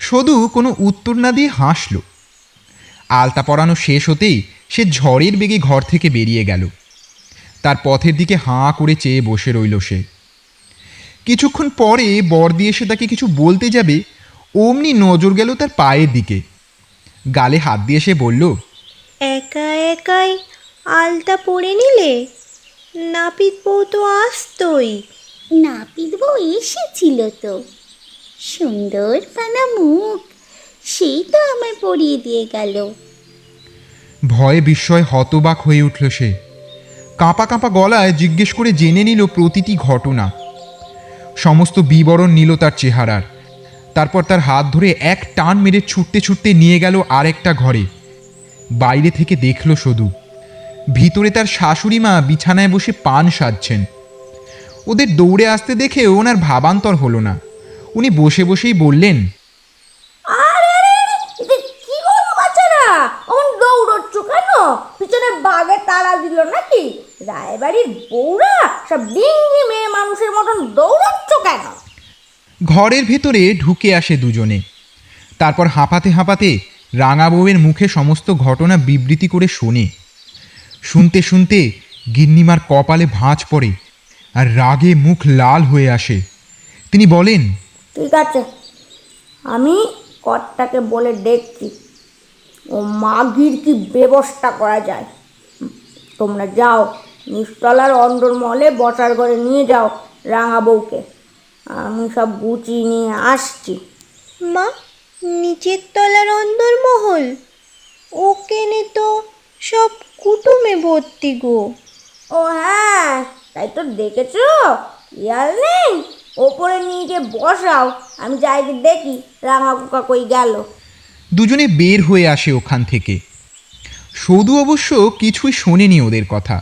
সদু কোনো উত্তর না দিয়ে হাসল। আলতা পরানো শেষ হতেই সে ঝড়ের বেগে ঘর থেকে বেরিয়ে গেল। তার পথের দিকে হাঁ করে চেয়ে বসে রইল সে। কিছুক্ষণ পরে বর দিয়ে এসে তাকে কিছু বলতে যাবে অমনি নজর গেল তার পায়ের দিকে। গালে হাত দিয়ে সে বলল একা একাই আলতা পরে নিলে? নাপিত বউ তো আসতই। নাপিত বউ এসেছিল তো। সুন্দর পানা মুখ সেই তো আমায় পরিয়ে দিয়ে গেল। ভয়ে বিস্ময় হতবাক হয়ে উঠল সে। কাঁপা কাঁপা গলায় জিজ্ঞেস করে জেনে নিল প্রতিটি ঘটনা। সমস্ত বিবরণ নিল তার চেহারার। তারপর তার হাত ধরে এক টান মেরে ছুটতে ছুটতে নিয়ে গেল আরেকটা ঘরে। বাইরে থেকে দেখল শুধু ভিতরে তার শাশুড়ি মা বিছানায় বসে পান সাজছেন। ওদের দৌড়ে আসতে দেখে ওনার ভাবান্তর হলো না। উনি বসে বসেই বললেন আরে আরে আরে এতে কি করব বাচ্চারা অমন দৌড়চ্ছ কেন পিছনে বাঘে তাড়া দিল নাকি? রায়বাড়ির বউরা সব ডিঙ্গি মেয়ে মানুষের মতন দৌড়চ্ছ কেন? ঘরের ভেতরে ঢুকে আসে দুজনে। তারপর হাঁপাতে হাঁপাতে রাঙা বউয়ের মুখে সমস্ত ঘটনা বিবৃতি করে শোনে। শুনতে শুনতে গিন্নিমার কপালে ভাঁজ পড়ে আর রাগে মুখ লাল হয়ে আসে। তিনি বলেন ঠিক আছে আমি কর্তাকে বলে দেখছি। ও মাগির কি ব্যবস্থা করা যায়? তোমরা যাও নিচতলার অন্দরমহলে বসার ঘরে নিয়ে যাও রাঙা বউকে। আমি সব গুছিয়ে নিয়ে আসছি। মা নিচের তলার অন্দরমহল? ওকেনে তো সব কুটুমে ভর্তি গো। ও হ্যাঁ তাই তো দেখেছ? ইয়াল নেই? ওপরে নিয়ে গিয়ে বসাও আমি যাই দেখি রাঙা কোকা কই গেল। দুজনে বের হয়ে আসে ওখান থেকে। সদু অবশ্য কিছুই শোনেনি ওদের কথা।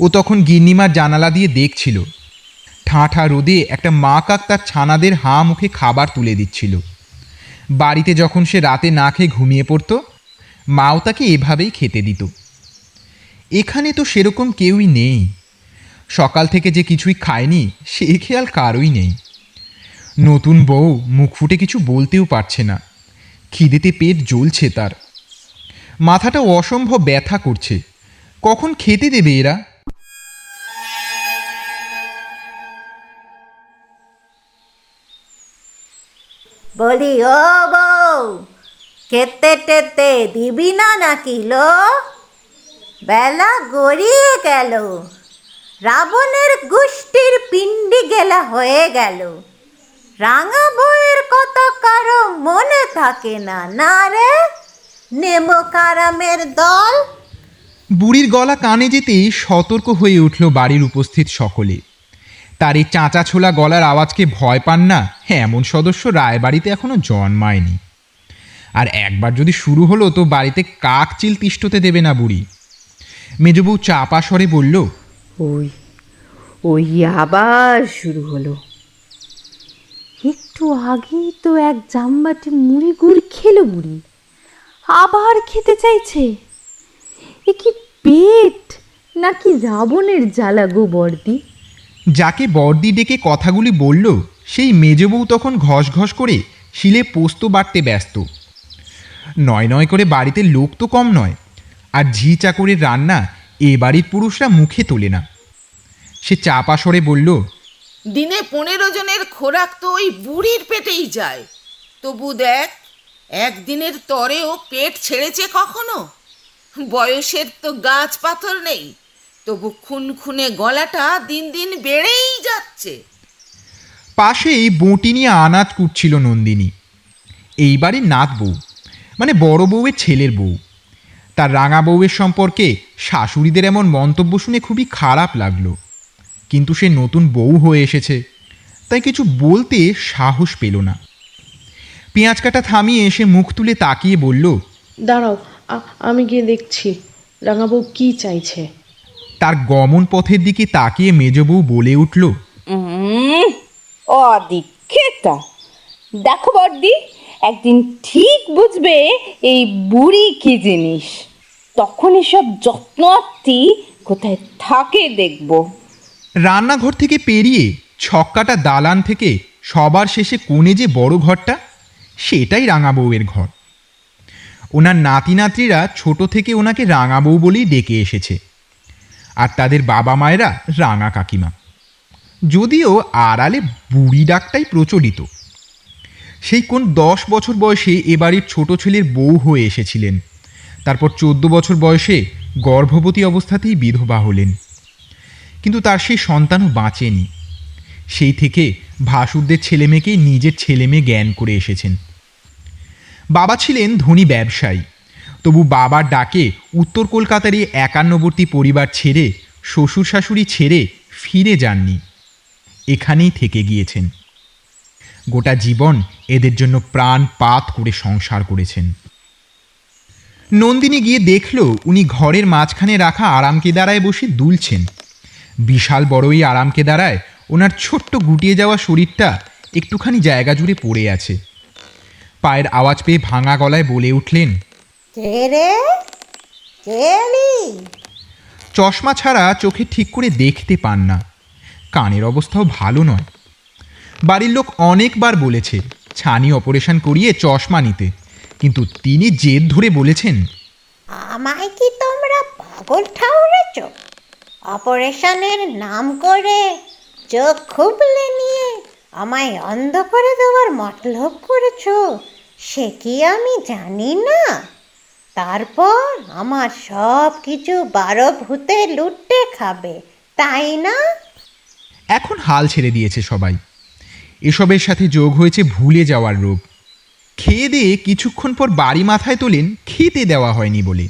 ও তখন গিন্নিমার জানালা দিয়ে দেখছিল। ঠাঁ ঠাঁ রোদে একটা মা কাক তার ছানাদের হাঁ মুখে খাবার তুলে দিচ্ছিল। বাড়িতে যখন সে রাতে না খেয়ে ঘুমিয়ে পড়তো, মাও তাকে এভাবেই খেতে দিত। এখানে তো সেরকম কেউই নেই। সকাল থেকে যে কিছুই খায়নি, সে খেয়াল কারোই নেই। নতুন বউ মুখ ফুটে কিছু বলতেও পারছে না। খিদেতে পেট জ্বলছে তার। মাথাটা অসম্ভব ব্যথা করছে। কখন খেতে দেবে এরা? বলি, ও বউ, খেতে টেতে দিবি না নাকি লো? বেলা গড়িয়ে গেল। রাবণের গোষ্ঠীর পিণ্ডি গেলা হয়ে গেল। রাঙা বউয়ের কত কারও মনে থাকে না। না রে নেমো কারামের দল। বুড়ির গলা কানে যেতেই সতর্ক হয়ে উঠল বাড়ির উপস্থিত সকলে। তার এই চাঁচা ছোলা গলার আওয়াজকে ভয় পান না। হ্যাঁ এমন সদস্য রায়বাড়িতে এখনও জন্মায়নি। আর একবার যদি শুরু হলো তো বাড়িতে কাক চিল তিষ্ঠতে দেবে না বুড়ি। মেজবউ চাপা স্বরে বলল ওই ওই আবার শুরু হলো। একটু আগেই তো এক জামবাটি মুড়ি গুড় খেলো বুড়ি আবার খেতে চাইছে। এ কি পেট? নাকি রাবণের জ্বালা গো বর্দি যাকে বর্দি ডেকে কথাগুলি বলল, সেই মেজবউ তখন ঘস ঘস করে শিলে পোস্ত বাটতে ব্যস্ত। নয় নয় করে বাড়িতে লোক তো কম নয়, আর ঝি চাকরের রান্না এ বাড়ির পুরুষরা মুখে তোলে না। সে চাপা স্বরে বলল দিনে পনেরো জনের খোরাক তো ওই বুড়ির পেটেই যায়। তবু দেখ, একদিনের তরেও পেট ছেড়েছে কখনো? বয়সের তো গাছ পাথর নেই, তবু খুন খুনে গলাটা দিন দিন বেড়েই যাচ্ছে। পাশেই বঁটি নিয়ে আনাজ কুটছিল নন্দিনী। এই বাড়ির নাত বউ মানে বড় বউয়ের ছেলের বউ। তার রাঙা বউয়ের সম্পর্কে শাশুড়িদের এমন মন্তব্য শুনে খুবই খারাপ লাগল। কিন্তু সে নতুন বউ হয়ে এসেছে। তাই কিছু বলতে সাহস পেল না। পেঁয়াজ কাটা থামিয়ে এসে মুখ তুলে তাকিয়ে বলল দাঁড়াও আমি গিয়ে দেখছি। রাঙাবউ কি চাইছে? তার গমন পথের দিকে তাকিয়ে মেজবউ বলে উঠল অদীক্ষেতা। দেখো বর্দি একদিন ঠিক বুঝবে এই বুড়ি কি জিনিস। তখন এসব যত্ন আত্মি কোথায় থাকে দেখব। রান্নাঘর থেকে পেরিয়ে ছক্কাটা দালান থেকে সবার শেষে কোণে যে বড় ঘরটা, সেটাই রাঙা বউয়ের ঘর। ওনার নাতি নাতনিরা ছোট থেকে ওনাকে রাঙা বউ বলেই ডেকে এসেছে। আর তাদের বাবা মায়েরা রাঙা কাকিমা। যদিও আড়ালে বুড়ি ডাকটাই প্রচলিত। সেই কোন দশ বছর বয়সে এ বাড়ির ছোট ছেলের বউ হয়ে এসেছিলেন। তারপর চোদ্দ বছর বয়সে গর্ভবতী অবস্থাতেই বিধবা হলেন। কিন্তু তার সেই সন্তানও বাঁচেনি। সেই থেকে ভাসুরদের ছেলে মেয়েকেই নিজের ছেলে মেয়ে জ্ঞান করে এসেছেন। বাবা ছিলেন ধনী ব্যবসায়ী। তবু বাবার ডাকে উত্তর কলকাতার এই একান্নবর্তী পরিবার ছেড়ে শ্বশুর শাশুড়ি ছেড়ে ফিরে যাননি। এখানেই থেকে গিয়েছেন। গোটা জীবন এদের জন্য প্রাণ পাত করে সংসার করেছেন। নন্দিনী গিয়ে দেখল, উনি ঘরের মাঝখানে রাখা আরামকে দাঁড়ায় বসে দুলছেন। বিশাল বড় এই আরামকে দাঁড়ায় ওনার ছোট্ট গুটিয়ে যাওয়া শরীরটা একটুখানি জায়গা জুড়ে পড়ে আছে। পায়ের আওয়াজ পেয়ে ভাঙা গলায় বলে উঠলেন? চশমা ছাড়া চোখে ঠিক করে দেখতে পান না। কানের অবস্থাও ভালো নয়। বাড়ির লোক অনেকবার বলেছে ছানি অপারেশন করিয়ে চশমা নিতে। কিন্তু তিনি জেদ ধরে বলেছেন আমায় কি তোমরা পাগল ঠাউরেছ? অপারেশনের নাম করে চোখ খুবলে নিয়ে আমায় অন্ধ করে দেওয়ার মতলব করেছ, সে কি আমি জানি না? তারপর আমার সব কিছু বারো ভূতে লুটে খাবে, তাই না? এখন হাল ছেড়ে দিয়েছে সবাই। এসবের সাথে যোগ হয়েছে ভুলে যাওয়ার রোগ খেয়ে দিয়ে কিছুক্ষণ পর বাড়ি মাথায় তোলেন, খেতে দেওয়া হয়নি বলে।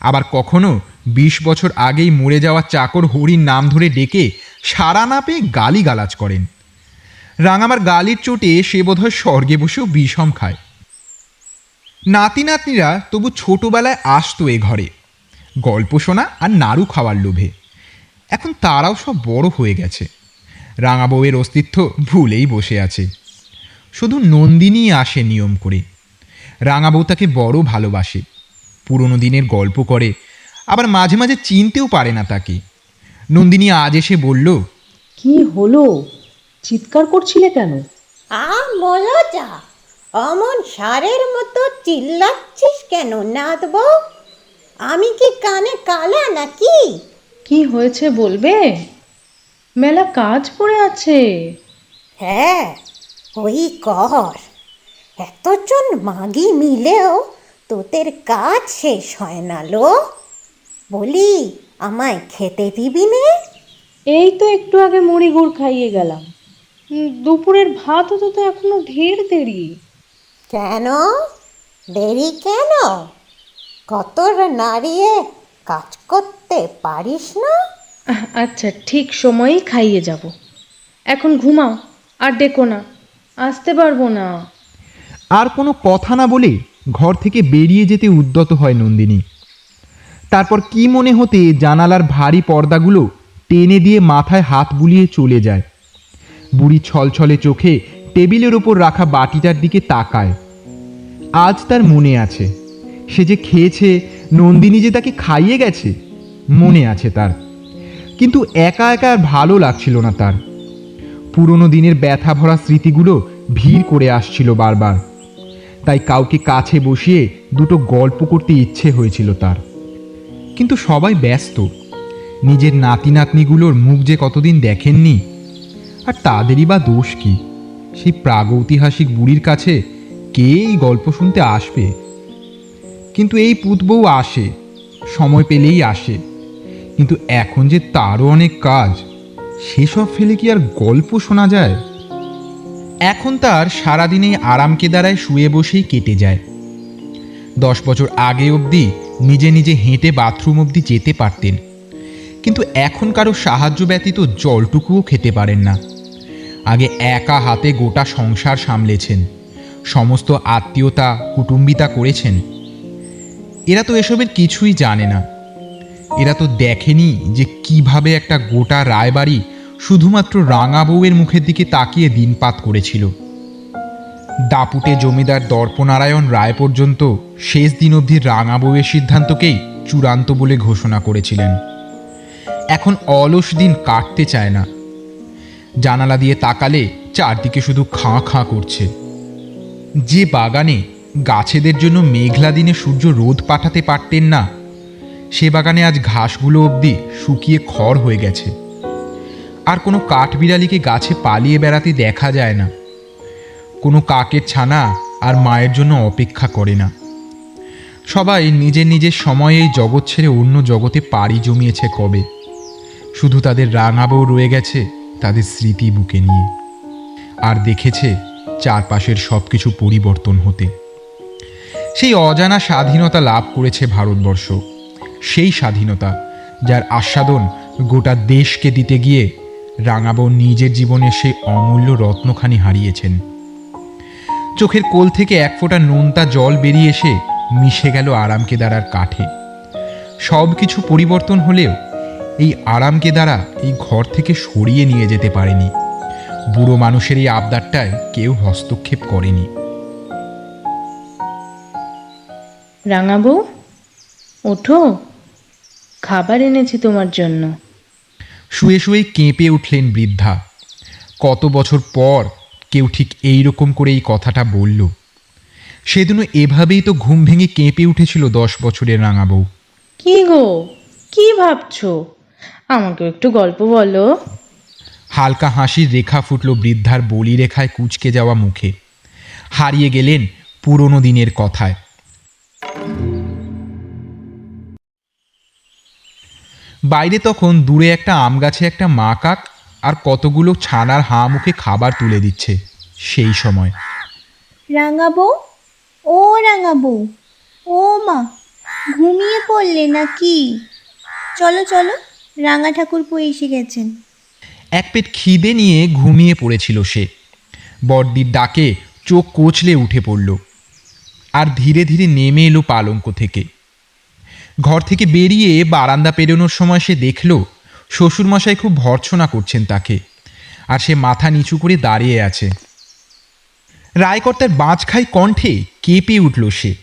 আবার কখনো বিশ বছর আগেই মরে যাওয়া চাকর হরির নাম ধরে ডেকে সারা না পেয়ে গালি গালাজ করেন। রাঙামার গালির চোটে সে বোধহয় স্বর্গে বসেও বিষম খায়। নাতি নাতনিরা তবু ছোটবেলায় আসতো এ ঘরে। গল্প শোনা আর নাড়ু খাওয়ার লোভে। এখন তারাও সব বড় হয়ে গেছে। রাঙা বউয়ের অস্তিত্ব ভুলেই বসে আছে। শুধু নন্দিনী আসে নিয়ম করে। রাঙা বউ তাকে বড় ভালোবাসে। পুরনো দিনের গল্প করে আবার মাঝে মাঝে চিনতেও পারে না তাকে। নন্দিনী আজ এসে বলল কি হলো? চিৎকার করছিলে কেন? অমন সারের মতো চিল্লাচ্ছিস কেন নাথ বউ আমি কি কানে কালা নাকি? কি হয়েছে বলবে? মেলা কাজ পড়ে আছে। হ্যাঁ ওই কর। এতজন মাগি মিলেও তোদের কাজ শেষ হয় না লো। বলি আমায় খেতে দিবি নে? এই তো একটু আগে মুড়ি গুড় খাইয়ে গেলাম। দুপুরের ভাত হতে তো এখনও ঢের দেরি। কেন? দেরি কেন? কত নাড়িয়ে কাজ করতে পারিস না? আচ্ছা ঠিক সময়েই খাইয়ে যাব। এখন ঘুমাও আর ডেকো না আসতে পারব না। আর কোনো কথা না বলে ঘর থেকে বেরিয়ে যেতে উদ্যত হয় নন্দিনী। তারপর কি মনে হতে জানালার ভারী পর্দাগুলো টেনে দিয়ে মাথায় হাত বুলিয়ে চলে যায়। বুড়ি ছলছলে চোখে টেবিলের ওপর রাখা বাটিটার দিকে তাকায়। আজ তার মনে আছে, সে যে খেয়েছে, নন্দিনী যে তাকে খাইয়ে গেছে, মনে আছে তার। কিন্তু একা একা আর ভালো লাগছিল না তার। পুরনো দিনের ব্যথা ভরা স্মৃতিগুলো ভিড় করে আসছিল বারবার। তাই কাউকে কাছে বসিয়ে দুটো গল্প করতে ইচ্ছে হয়েছিল তার। কিন্তু সবাই ব্যস্ত। নিজের নাতি নাতনিগুলোর মুখ যে কতদিন দেখেননি? আর তাদেরই বা দোষ কি? সেই প্রাগৈতিহাসিক বুড়ির কাছে কে এই গল্প শুনতে আসবে? কিন্তু এই পুতবউ আসে, সময় পেলেই আসে। কিন্তু এখন যে তারও অনেক কাজ, সেসব ফেলে কি আর গল্প শোনা যায়? এখন তার সারাদিনে আরাম কেদারায় শুয়ে বসেই কেটে যায়। দশ বছর আগে অবধি নিজে নিজে হেঁটে বাথরুম অবধি যেতে পারতেন। কিন্তু এখন কারও সাহায্য ব্যতীত জলটুকুও খেতে পারেন না। আগে একা হাতে গোটা সংসার সামলেছেন। সমস্ত আত্মীয়তা, কুটুম্বিতা করেছেন। এরা তো এসবের কিছুই জানে না। এরা তো দেখেনি যে কীভাবে একটা গোটা রায়বাড়ি শুধুমাত্র রাঙা বউয়ের মুখের দিকে তাকিয়ে দিনপাত করেছিল। দাপুটে জমিদার দর্পনারায়ণ রায় পর্যন্ত শেষ দিন অবধি রাঙা বউয়ের সিদ্ধান্তকেই চূড়ান্ত বলে ঘোষণা করেছিলেন। এখন অলস দিন কাটতে চায় না। জানালা দিয়ে তাকালে চারদিকে শুধু খাঁ খাঁ করছে। যে বাগানে গাছেদের জন্য মেঘলা দিনে সূর্য রোদ পাঠাতে পারতেন না, সে বাগানে আজ ঘাসগুলো অবধি শুকিয়ে খড় হয়ে গেছে। আর কোনো কাঠবিড়ালিকে গাছে পালিয়ে বেড়াতে দেখা যায় না। কোনো কাকের ছানা আর মায়ের জন্য অপেক্ষা করে না। সবাই নিজের নিজের সময়ে এই জগৎ ছেড়ে অন্য জগতে পাড়ি জমিয়েছে কবে। শুধু তাদের রাঙাবও রয়ে গেছে তাদের স্মৃতি বুকে নিয়ে। আর দেখেছে চারপাশের সব কিছু পরিবর্তন হতে। সেই অজানা স্বাধীনতা লাভ করেছে ভারতবর্ষ। সেই স্বাধীনতা যার আস্বাদন গোটা দেশকে দিতে গিয়ে রাঙাবো নিজের জীবনে সেই অমূল্য রত্নখানি হারিয়েছেন। চোখের কোল থেকে এক ফোঁটা নোনতা জল বেরিয়ে এসে মিশে গেল আরাম কেদারার কাঠে। সব কিছু পরিবর্তন হলেও এই আরাম কেদারা এই ঘর থেকে সরিয়ে নিয়ে যেতে পারেনি। বুড়ো মানুষের এই আবদারটায় কেউ হস্তক্ষেপ করেনি। রাঙাবু ওঠো। খাবার এনেছি তোমার জন্য। শুয়ে শুয়ে কেঁপে উঠলেন বৃদ্ধা। কত বছর পর কেউ ঠিক এই রকম করে এই কথাটা বলল। সেদিনও এভাবেই তো ঘুম ভেঙে কেঁপে উঠেছিল দশ বছরের রাঙাবউ কি গো? কি ভাবছ? আমাকে একটু গল্প বলো। হালকা হাসির রেখা ফুটল বৃদ্ধার বলি রেখায় কুচকে যাওয়া মুখে। হারিয়ে গেলেন পুরনো দিনের কথায়। বাইরে তখন দূরে একটা আম গাছে একটা মা কাক আর কতগুলো ছানার হাঁ মুখে খাবার তুলে দিচ্ছে সেই সময়। রাঙাবো? ও রাঙাবো। ও মা ঘুমিয়ে পড়লে নাকি? চলো চলো রাঙা ঠাকুরপো এসে গেছেন। এক পেট খিদে নিয়ে ঘুমিয়ে পড়েছিল সে। বড়দির ডাকে চোখ কোচলে উঠে পড়ল আর ধীরে ধীরে নেমে এলো পালঙ্ক থেকে। ঘর থেকে বেরিয়ে বারান্দা পেরোনোর সময় সে দেখল শ্বশুরমশাই খুব ভর্ৎসনা করছেন তাকে, আর সে মাথা নিচু করে দাঁড়িয়ে আছে। রায়কর্তার বাঁচখাই কণ্ঠে কেঁপে উঠল সে।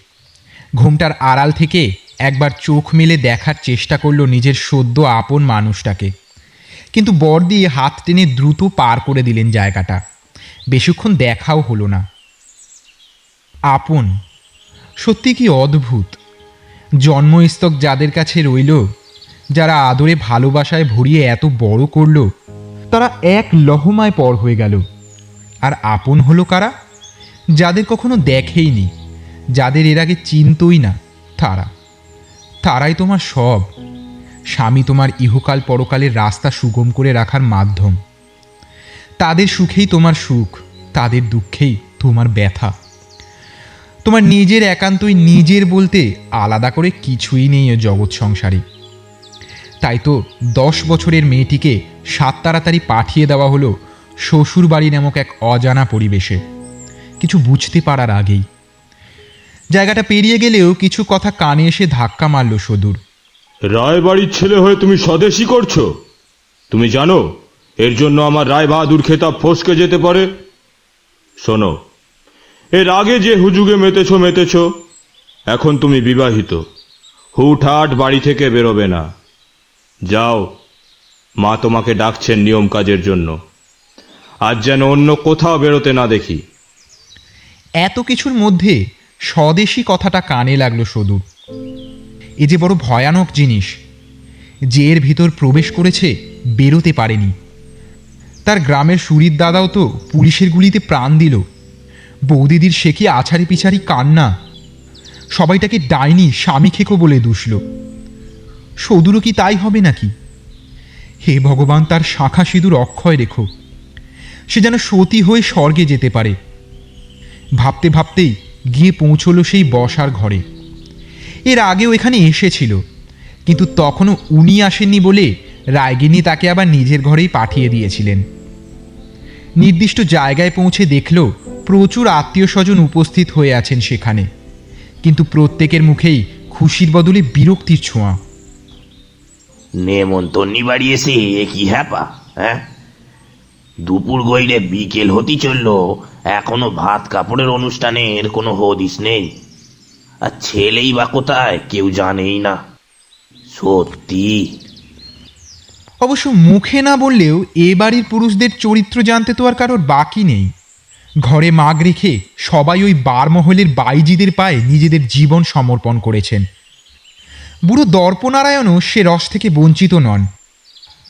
ঘুমটার আড়াল থেকে একবার চোখ মেলে দেখার চেষ্টা করল নিজের সদ্য আপন মানুষটাকে। কিন্তু বর দিয়ে হাত টেনে দ্রুত পার করে দিলেন জায়গাটা। বেশিক্ষণ দেখাও হলো না। আপন, সত্যি কি অদ্ভুত? জন্মস্তক যাদের কাছে রইল যারা আদরে ভালোবাসায় ভরিয়ে এত বড় করল, তারা এক লহমায় পর হয়ে গেল। আর আপন হলো কারা? যাদের কখনো দেখেইনি, যাদের এর আগে চিনতই না, তারা। তারাই তোমার সব। স্বামী তোমার ইহকাল পরকালের রাস্তা সুগম করে রাখার মাধ্যম। তাদের সুখেই তোমার সুখ, তাদের দুঃখেই তোমার ব্যথা। তোমার নিজের একান্তই নিজের বলতে আলাদা করে কিছুই নেই জগৎ সংসারে। তাই তো দশ বছরের মেয়েটিকে সাত তাড়াতাড়ি পাঠিয়ে দেওয়া হলো শ্বশুরবাড়ি নামক এক অজানা পরিবেশে। কিছু বুঝতে পারার আগেই। জায়গাটা পেরিয়ে গেলেও কিছু কথা কানে এসে ধাক্কা মারল সদূর। রায়বাড়ির ছেলে হয়ে তুমি স্বদেশী করছ? তুমি জানো, এর জন্য আমার রায় বাহাদুর খেতাব ফসকে যেতে পারে? শোনো, এর আগে যে হুজুগে মেতেছ মেতেছ, এখন তুমি বিবাহিত। হুটহাট বাড়ি থেকে বেরোবে না। যাও, মা তোমাকে ডাকছেন নিয়ম কাজের জন্য। আজ যেন অন্য কোথাও বেরোতে না দেখি। এত কিছুর মধ্যে স্বদেশী কথাটা কানে লাগল সদূর। এ যে বড় ভয়ানক জিনিস, যে এর ভিতর প্রবেশ করেছে বেরোতে পারেনি। তার গ্রামের সুরির দাদাও তো পুলিশের গুলিতে প্রাণ দিল। বৌদিদির সে কি আছাড়ি পিছাড়ি কান্না? সবাইটাকে ডাইনি স্বামী খেকো বলে দুষল। সদূরও কি তাই হবে নাকি? হে ভগবান, তার শাখা সিঁদুর অক্ষয় রেখো। সে যেন সতী হয়ে স্বর্গে যেতে পারে। ভাবতে ভাবতেই গিয়ে পৌঁছলো সেই বসার ঘরে। এর আগেও এখানে এসেছিল, কিন্তু তখনও উনি আসেননি বলে রায়গিনী তাকে আবার নিজের ঘরেই পাঠিয়ে দিয়েছিলেন। নির্দিষ্ট জায়গায় পৌঁছে দেখল, প্রচুর আত্মীয় স্বজন উপস্থিত হয়ে আছেন সেখানে। কিন্তু প্রত্যেকের মুখেই খুশির বদলে বিরক্তির ছোঁয়া। নেমন্তন্নি বাড়ি এসে কি হ্যাপা হ্যাঁ? দুপুর গইলে বিকেল হতি চলল, এখনও ভাত কাপড়ের অনুষ্ঠানের কোনো হদিস নেই। আর ছেলেই বা কোথায়, কেউ জানেই না। সত্যি। অবশ্য মুখে না বললেও এ বাড়ির পুরুষদের চরিত্র জানতে তো আর কারোর বাকি নেই। ঘরে মাগ রেখে সবাই ওই বারমহলের বাইজিদের পায়ে নিজেদের জীবন সমর্পণ করেছেন। বুড়ো দর্পনারায়ণও সে রস থেকে বঞ্চিত নন।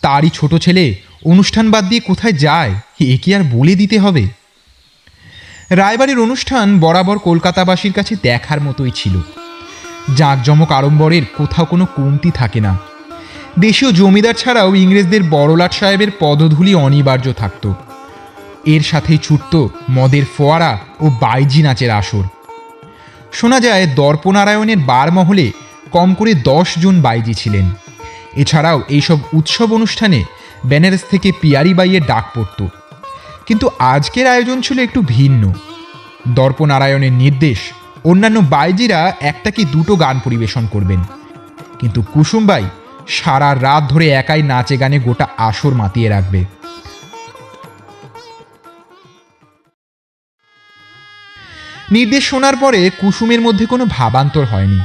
তারই ছোট ছেলে অনুষ্ঠান বাদ দিয়ে কোথায় যায় এ কি আর বলে দিতে হবে। রায়বাড়ির অনুষ্ঠান বরাবর কলকাতাবাসীর কাছে দেখার মতোই ছিল। জাঁকজমক আড়ম্বরের কোথাও কোনো কমতি থাকে না। দেশীয় জমিদার ছাড়াও ইংরেজদের বড়লাট সাহেবের পদধূলি অনিবার্য থাকত। এর সাথেই ছুটত মদের ফোয়ারা ও বাইজি নাচের আসর। শোনা যায় দর্পনারায়ণের বারমহলে কম করে দশ জন বাইজি ছিলেন। এছাড়াও এইসব উৎসব অনুষ্ঠানে বেনারস থেকে পিয়ারি বাইয়ের ডাক পড়ত। কিন্তু আজকের আয়োজন ছিল একটু ভিন্ন। দর্পনারায়ণের নির্দেশ, অন্যান্য বাইজিরা একটা কি দুটো গান পরিবেশন করবেন। কিন্তু কুসুমবাই সারা রাত ধরে একাই নাচে গানে গোটা আসর মাতিয়ে রাখবে। নির্দেশ শোনার পরে কুসুমের মধ্যে কোনো ভাবান্তর হয়নি।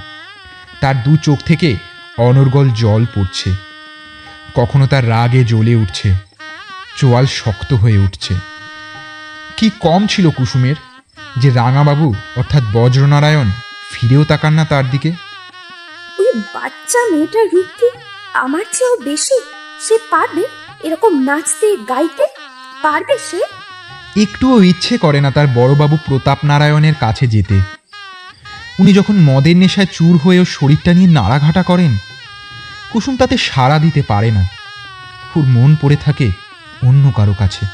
তার দু চোখ থেকে অনর্গল জল পড়ছে। কখনো তার রাগে জ্বলে উঠছে। চোয়াল শক্ত হয়ে উঠছে। কি কম ছিল কুসুমের যে রাঙাবাবু অর্থাৎ বজ্রনারায়ণ ফিরেও তাকান না তার দিকে? ওই বাচ্চা মেয়েটার রূপ কি আমার চেয়েও বেশি? সে পারবে এরকম নাচতে গাইতে? পারবে সে? একটুও ইচ্ছে করে না তার বড়বাবু প্রতাপ নারায়ণের কাছে যেতে। উনি যখন মদের নেশায় চুর হয়েও শরীরটা নিয়ে নাড়াঘাটা করেন কুসুম তাতে সাড়া দিতে পারে না। ওর মন পড়ে থাকে অন্য কারও কাছে।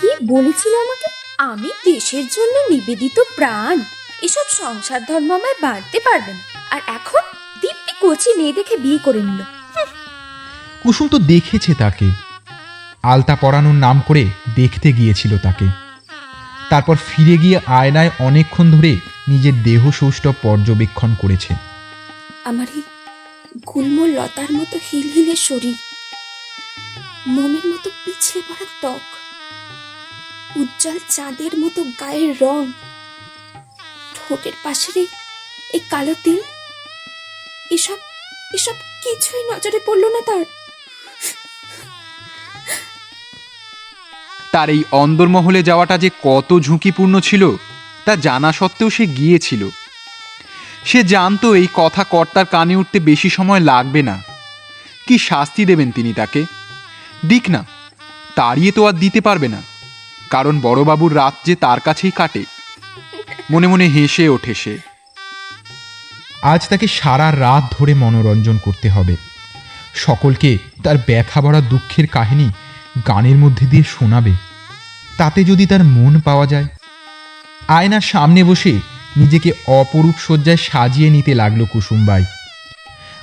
কি বলেছিল আমাকে? আমি দেশের জন্য নিবেদিত প্রাণ। এসব সংসার ধর্ম আমায় বাড়তে পারবে না। আর এখন দিব্যি কচি মেয়ে দেখে বিয়ে করে নিল। কুসুম তো দেখেছে তাকে। আলতা পরানোর নাম করে দেখতে গিয়েছিল তাকে। তারপর ফিরে গিয়ে আয়নায় অনেকক্ষণ ধরে নিজের দেহ সৌষ্ঠব পর্যবেক্ষণ করেছে। আমার এই গুল্ম লতার মতো হিলহিলে শরীর, মোমের মতো পিছলে পড়া ত্বক, উজ্জ্বল চাঁদের মতো গায়ের রং, ঠোঁটের পাশের এই- কালো তিল, এসব এসব কিছুই নজরে পড়ল না তার। তার এই অন্দরমহলে যাওয়াটা যে কত ঝুঁকিপূর্ণ ছিল, তা জানা সত্ত্বেও সে গিয়েছিল। সে জানতো এই কথা কর্তার কানে উঠতে বেশি সময় লাগবে না। কি শাস্তি দেবেন তিনি তাকে? দিক না তাড়িয়ে তো আর দিতে পারবে না, কারণ বড়বাবুর রাত যে তার কাছেই কাটে। মনে মনে হেসে ওঠে সে। আজ তাকে সারা রাত ধরে মনোরঞ্জন করতে হবে। সকলকে তার ব্যথা ভরা দুঃখের কাহিনী গানের মধ্যে দিয়ে শোনাবে। তাতে যদি তার মন পাওয়া যায়। আয়নার সামনে বসে নিজেকে অপরূপ শয্যায় সাজিয়ে নিতে লাগল কুসুমবাই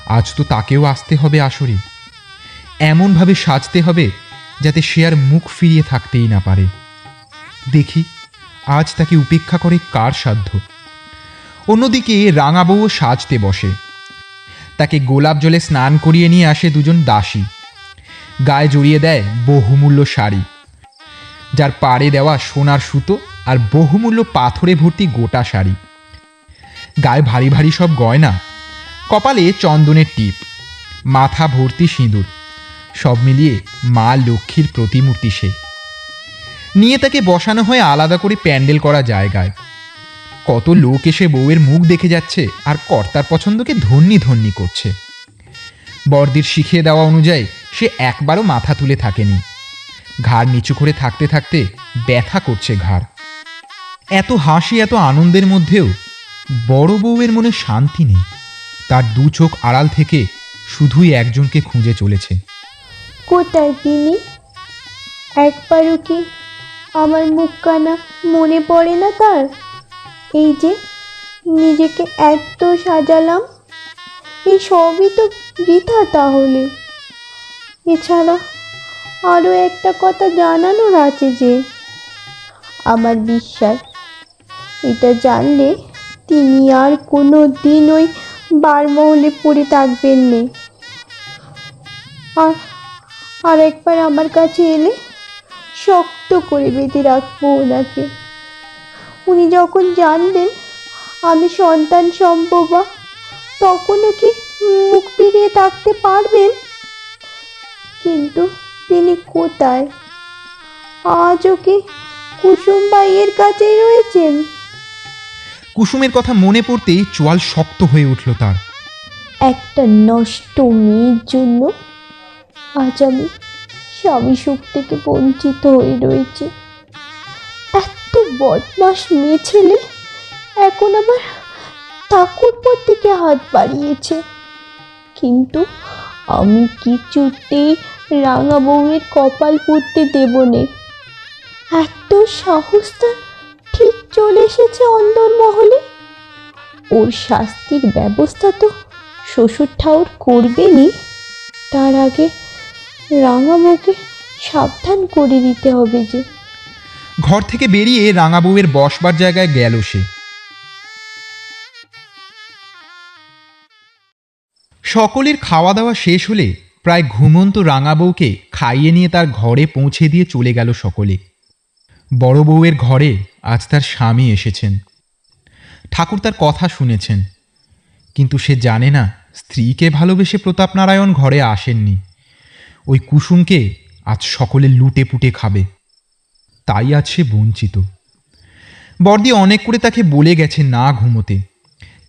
আজ তো তাকেও আসতে হবে আসরে। এমনভাবে সাজতে হবে যাতে সে আর মুখ ফিরিয়ে থাকতেই না পারে। দেখি, আজ তাকে উপেক্ষা করে কার সাধ্য। অন্যদিকে রাঙাবউও সাজতে বসে। তাকে গোলাপ জলে স্নান করিয়ে নিয়ে আসে দুজন দাসী। গায়ে জড়িয়ে দেয় বহুমূল্য শাড়ি। যার পাড়ে দেওয়া সোনার সুতো আর বহুমূল্য পাথরে ভর্তি গোটা শাড়ি। গায়ে ভারী ভারী সব গয়না, কপালে চন্দনের টিপ, মাথা ভর্তি সিঁদুর, সব মিলিয়ে মা লক্ষ্মীর প্রতিমূর্তি সে। নিয়ে তাকে বসানো হয় আলাদা করে প্যান্ডেল করা জায়গায়। কত লোক এসে বউয়ের মুখ দেখে যাচ্ছে আর কর্তার পছন্দকে ধন্যি ধন্যি করছে। বর্দির শিখিয়ে দেওয়া অনুযায়ী সে একবারও মাথা তুলে থাকেনি। ঘাড় নিচু করে থাকতে থাকতে ব্যথা করছে ঘাড়। এত হাসি, এত আনন্দের মধ্যেও বড় বউয়ের মনে শান্তি নেই। তার দু চোখ আড়াল থেকে শুধুই একজনকে খুঁজে চলেছে। কোথায় তিনি? একবারও কি আমার মুখখানা মনে পড়ে না তার? এই যে নিজেকে এত সাজালাম, এই সবই তো বৃথা তাহলে। এছাড়া আরও একটা কথা জানানোর আছে যে, আমার বিশ্বাস, এটা জানলে তিনি আর কোনো দিন ওই বারমহলে পড়ে থাকবেন নে। আর আর একবার আমার কাছে এলে শক্ত করে বেঁধে রাখব ওনাকে। উনি যখন জানবেন আমি সন্তান সম্ভবা, তখনও কি মুখ ফিরিয়ে থাকতে পারবেন? কিন্তু তিনি কোথায়? আজও কি কুসুম ভাইয়ের কাছেই রয়েছেন? কুসুমের কথা মনে পড়তেই চোয়াল শক্ত হয়ে উঠল তার। একটা নষ্ট মেয়ের জন্য আজ আমি স্বামী সুখ থেকে বঞ্চিত হয়ে রয়েছি। এত বদমাস মেয়ে ছেলে এখন আবার ঠাকুরপর থেকে হাত বাড়িয়েছে। কিন্তু আমি কিছুতেই রাঙা বউয়ের কপাল পুড়তে দেব নে এত সাহস ঠিক চলে এসেছে অন্দরমহলে? ওর শাস্তির ব্যবস্থা তো শ্বশুর ঠাউর করবেনই। তার আগে রাঙাবউকে সাবধান করে দিতে হবে যে। ঘর থেকে বেরিয়ে রাঙা বউয়ের বসবার জায়গায় গেল সে। সকলের খাওয়া দাওয়া শেষ হলে প্রায় ঘুমন্ত রাঙা বউকে খাইয়ে নিয়ে তার ঘরে পৌঁছে দিয়ে চলে গেল সকলে। বড় বউয়ের ঘরে আজ তার স্বামী এসেছেন। ঠাকুর তার কথা শুনেছেন। কিন্তু সে জানে না স্ত্রীকে ভালোবেসে প্রতাপ নারায়ণ ঘরে আসেননি। ওই কুসুমকে আজ সকলে লুটে পুটে খাবে। তাই আজ সে বঞ্চিত। বর্দি অনেক করে তাকে বলে গেছে না ঘুমোতে।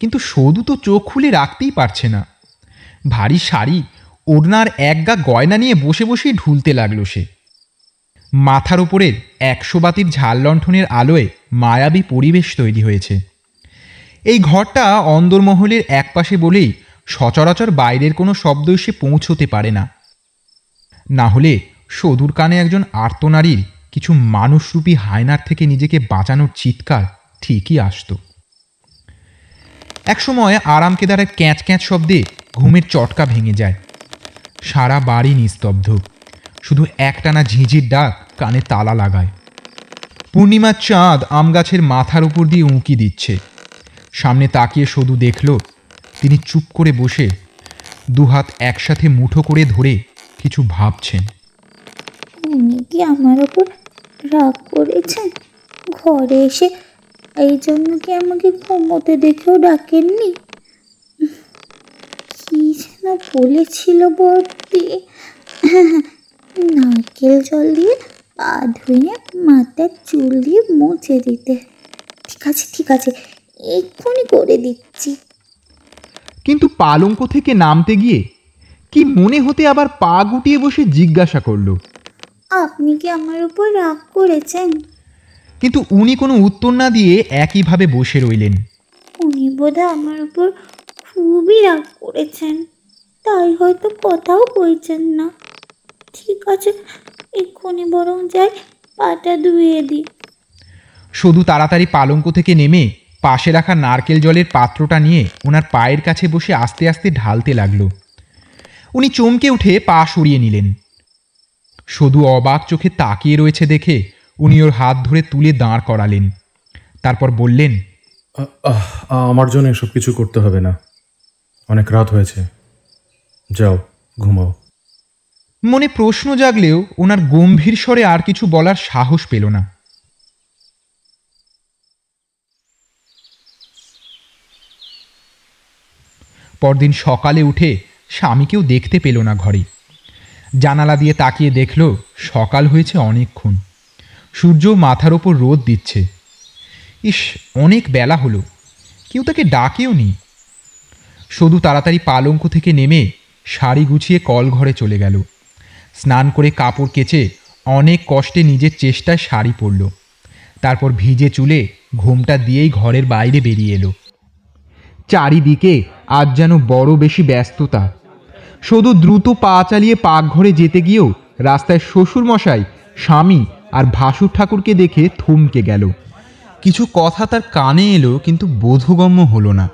কিন্তু সদু তো চোখ খুলে রাখতেই পারছে না। ভারী শাড়ি ওড়নার এক গা গয়না নিয়ে বসে বসেই ঢুলতে লাগল সে। মাথার ওপরের একশো বাতির ঝাল লণ্ঠনের আলোয় মায়াবী পরিবেশ তৈরি হয়েছে। এই ঘরটা অন্দরমহলের একপাশে বলেই সচরাচর বাইরের কোনো শব্দ এসে পৌঁছতে পারে না। না হলে সদূর কানে একজন আর্তনারীর কিছু মানুষরূপী হায়নার থেকে নিজেকে বাঁচানোর চিৎকার ঠিকই আসতো। একসময় আরাম কেদারের ক্যাঁচ ক্যাঁচ শব্দে ঘুমের চটকা ভেঙে যায়। সারা বাড়ি নিস্তব্ধ। শুধু একটানা ঝিঁঝির ডাক কানে তালা লাগায়। পূর্ণিমার চাঁদ আম গাছের মাথার উপর দিয়ে উঁকি দিচ্ছে। সামনে তাকিয়ে শুধু দেখল, তিনি চুপ করে বসে দুহাত একসাথে মুঠো করে ধরে কিছু ভাবছেন। কি আমার ওপর রাগ করেছেন? ঘরে এসে এই জন্য কি আমাকে ঘুমোতে দেখেও ডাকেননি? কি যেন বলেছিল বর্তি নারকেল জল দিয়ে পা ধুয়ে মাথার চুল দিয়ে মুছে দিতে। ঠিক আছে ঠিক আছে এক্ষুনি করে দিচ্ছি। কিন্তু পালঙ্ক থেকে নামতে গিয়ে কি মনে হতে আবার পা গুটিয়ে বসে জিজ্ঞাসা করল? আপনি কি আমার উপর রাগ করেছেন? কিন্তু উনি কোনো উত্তর না দিয়ে একইভাবে বসে রইলেন। উনি বোধহয় আমার উপর খুবই রাগ করেছেন। তাই হয়তো কথাও কইছেন না। ঠিক আছে এক্ষুনি বরং যাই পাটা ধুয়ে দিই। শুধু তাড়াতাড়ি পালঙ্ক থেকে নেমে পাশে রাখা নারকেল জলের পাত্রটা নিয়ে ওনার পায়ের কাছে বসে আস্তে আস্তে ঢালতে লাগল। উনি চমকে উঠে পা সরিয়ে নিলেন। শুধু অবাক চোখে তাকিয়ে রয়েছে দেখে উনি ওর হাত ধরে তুলে দাঁড় করালেন। তারপর বললেন আমার জন্য এসব কিছু করতে হবে না। অনেক রাত হয়েছে। যাও, ঘুমাও। মনে প্রশ্ন জাগলেও ওনার গম্ভীর স্বরে আর কিছু বলার সাহস পেল না। পরদিন সকালে উঠে স্বামীকেও দেখতে পেল না ঘরে। জানালা দিয়ে তাকিয়ে দেখল সকাল হয়েছে অনেকক্ষণ। সূর্য মাথার ওপর রোদ দিচ্ছে। ইস, অনেক বেলা হলো। কেউ তাকে ডাকেও নি শুধু তাড়াতাড়ি পালঙ্ক থেকে নেমে শাড়ি গুছিয়ে কল ঘরে চলে গেল। স্নান করে কাপড় কেচে অনেক কষ্টে নিজের চেষ্টায় শাড়ি পরল। তারপর ভিজে চুলে ঘোমটা দিয়েই ঘরের বাইরে বেরিয়ে এলো। চারিদিকে আজ যেন বড় বেশি ব্যস্ততা। শুধু দ্রুত পা চালিয়ে পাকঘরে যেতে গিয়েও রাস্তায় শ্বশুরমশাই, স্বামী আর ভাসুর ঠাকুরকে দেখে থমকে গেল। কিছু কথা তার কানে এলো কিন্তু বোধগম্য হলো না।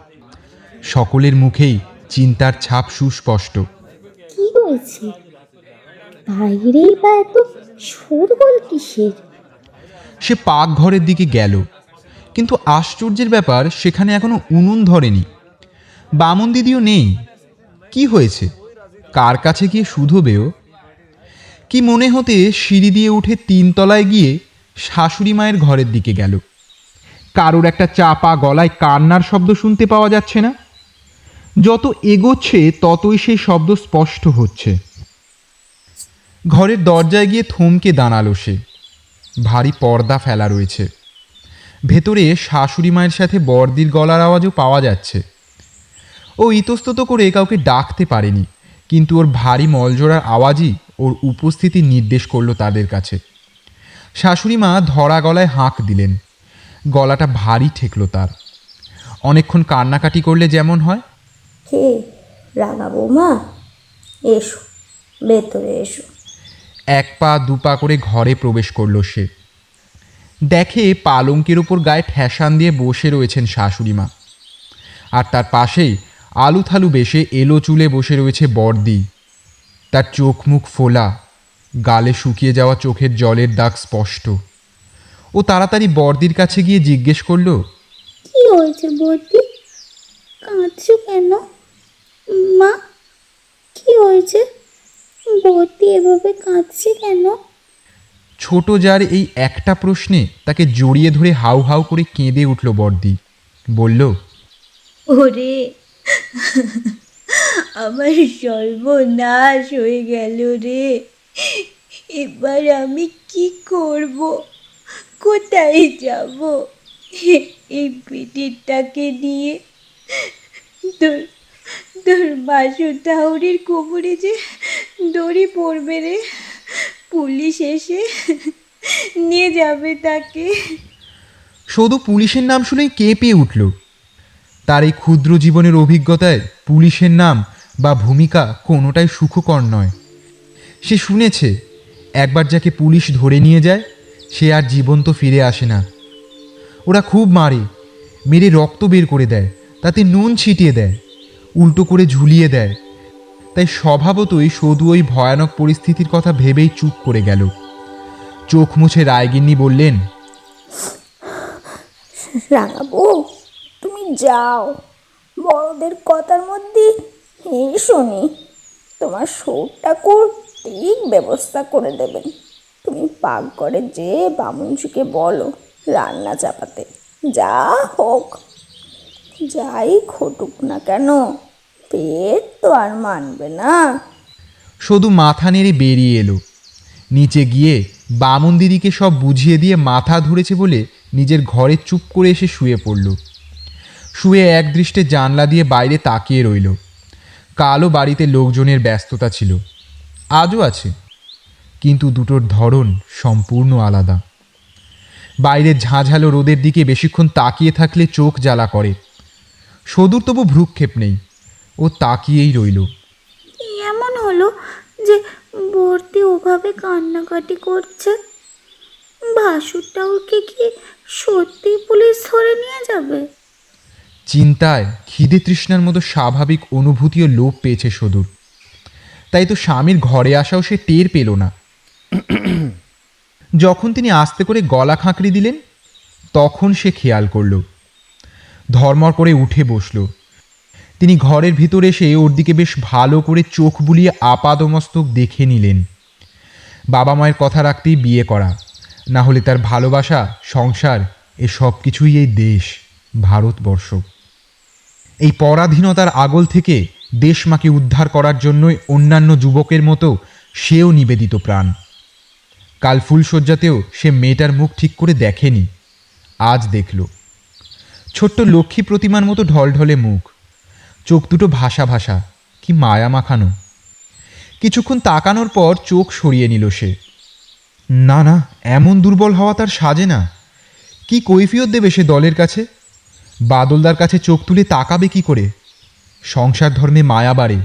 সকলের মুখেই চিন্তার ছাপ সুস্পষ্ট। কি হয়েছে? বাইরেই বা এত শোরগোল কিসের? সে পাকঘরের দিকে গেল। কিন্তু আশ্চর্যের ব্যাপার সেখানে এখনও উনুন ধরেনি। বামন দিদিও নেই। কি হয়েছে? কার কাছে গিয়ে শুধোবেও কি মনে হতে সিঁড়ি দিয়ে উঠে তিনতলায় গিয়ে শাশুড়ি মায়ের ঘরের দিকে গেল। কারোর একটা চাপা গলায় কান্নার শব্দ শুনতে পাওয়া যাচ্ছে না? যত এগোচ্ছে, ততই সেই শব্দ স্পষ্ট হচ্ছে। ঘরের দরজায় গিয়ে থমকে দাঁড়াল সে। ভারী পর্দা ফেলা রয়েছে। ভেতরে শাশুড়ি মায়ের সাথে বর্দির গলার আওয়াজও পাওয়া যাচ্ছে। ও ইতস্তত করে কাউকে ডাকতে পারেনি, কিন্তু ওর ভারী মলজোড়ার আওয়াজই ওর উপস্থিতি নির্দেশ করল তাদের কাছে। শাশুড়ি মা ধরা গলায় হাঁক দিলেন। গলাটা ভারী ঠেকলো তার। অনেকক্ষণ কান্নাকাটি করলে যেমন হয় কে? রাঙা বৌমা? এসো ভেতরে এসো। এক পা দু পা করে ঘরে প্রবেশ করল সে। দেখে পালঙ্কের ওপর গায়ে ঠেসান দিয়ে বসে রয়েছেন শাশুড়ি মা। আর তার পাশেই আলু থালু বেশে এলো চুলে বসে রয়েছে বর্দি তার চোখ মুখ ফোলা গালে শুকিয়ে যাওয়া চোখের জলের দাগ স্পষ্ট। ও তাড়াতাড়ি বর্দির কাছে গিয়ে জিজ্ঞেস করল কি হয়েছে বর্দি কাঁদছো কেন? মা কি হয়েছে? বর্দি এভাবে কাঁদছে কেন? ছোট যার এই একটা প্রশ্নে তাকে জড়িয়ে ধরে হাউ হাউ করে কেঁদে উঠল বর্দি বলল ওরে আমার সর্বনাশ হয়ে গেল রে। এবার আমি কি করব? কোথায় যাব? এই পেটেরটাকে নিয়ে তোর তোর বাসু ঠাউরের কোমরে যে দড়ি পড়বে রে, পুলিশ এসে নিয়ে যাবে তাকে। শুধু পুলিশের নাম শুনেই কেঁপে উঠল। তার এই ক্ষুদ্র জীবনের অভিজ্ঞতায় পুলিশের নাম বা ভূমিকা কোনোটাই সুখকর নয়। সে শুনেছে, একবার যাকে পুলিশ ধরে নিয়ে যায়, সে আর জীবন্ত ফিরে আসে না। ওরা খুব মারে, মেরে রক্ত বের করে দেয়, তাতে নুন ছিটিয়ে দেয়। উল্টো করে ঝুলিয়ে দেয়। তাই স্বভাবতই সদু ওই ভয়ানক পরিস্থিতির কথা ভেবেই চুপ করে গেল। চোখ মুছে রায়গিন্নি বললেন রাঙা বউ তুমি যাও। বড়দের কথার মধ্যে এই শুনি। তোমার সৌর ঠাকুর ঠিক ব্যবস্থা করে দেবেন। তুমি পাক করে যে বামুনজিকে বলো, রান্না চাপাতে। যা হোক। যাই ঘটুক না কেন, পেট তো আর মানবে না। শুধু মাথা নেড়ে বেরিয়ে এলো। নিচে গিয়ে বামন দিদিকে সব বুঝিয়ে দিয়ে মাথা ধরেছে বলে নিজের ঘরে চুপ করে এসে শুয়ে পড়ল। শুয়ে এক দৃষ্টে জানলা দিয়ে বাইরে তাকিয়ে রইল। কালো বাড়িতে লোকজনের ব্যস্ততা ছিল। আজও আছে। কিন্তু দুটোর ধরন সম্পূর্ণ আলাদা। বাইরের ঝাঁঝালো রোদের দিকে বেশিক্ষণ তাকিয়ে থাকলে চোখ জ্বালা করে। সদূর তবু ভ্রুক্ষেপ নেই। ও তাকিয়েই রইল। এমন হলো যে বর্দি ওভাবে কান্নাকাটি করছে? ভাসুরটা ওকে কি সত্যি পুলিশ ধরে নিয়ে যাবে? চিন্তায় খিদে তৃষ্ণার মতো স্বাভাবিক অনুভূতিও লোপ পেয়েছে সদূর। তাই তো স্বামীর ঘরে আসাও সে টের পেল না। যখন তিনি আস্তে করে গলা খাঁকড়ি দিলেন তখন সে খেয়াল করল। ধর্মর করে উঠে বসল। তিনি ঘরের ভিতরে এসে ওর দিকে বেশ ভালো করে চোখ বুলিয়ে আপাদমস্তক দেখে নিলেন। বাবা মায়ের কথা রাখতেই বিয়ে করা, না হলে তার ভালোবাসা, সংসার এ সব কিছুই এই দেশ, ভারতবর্ষ। এই পরাধীনতার আগল থেকে দেশ মাকে উদ্ধার করার জন্যই অন্যান্য যুবকের মতো সেও নিবেদিত প্রাণ। কাল ফুলশয্যাতেও সে মেয়েটার মুখ ঠিক করে দেখেনি, আজ দেখল। ছোট্ট লক্ষ্মী প্রতিমার মতো ঢলঢলে মুখ। চোখ দুটো ভাসা ভাসা, কি মায়া মাখানো। কিছুক্ষণ তাকানোর পর চোখ সরিয়ে নিল সে। না না, এমন দুর্বল হওয়া তার সাজে না। কি কৈফিয়ত দেবে সে দলের কাছে? বাদলদার কাছে চোখ তুলে তাকাবে কি করে? সংসার ধর্মে মায়া বাড়ে,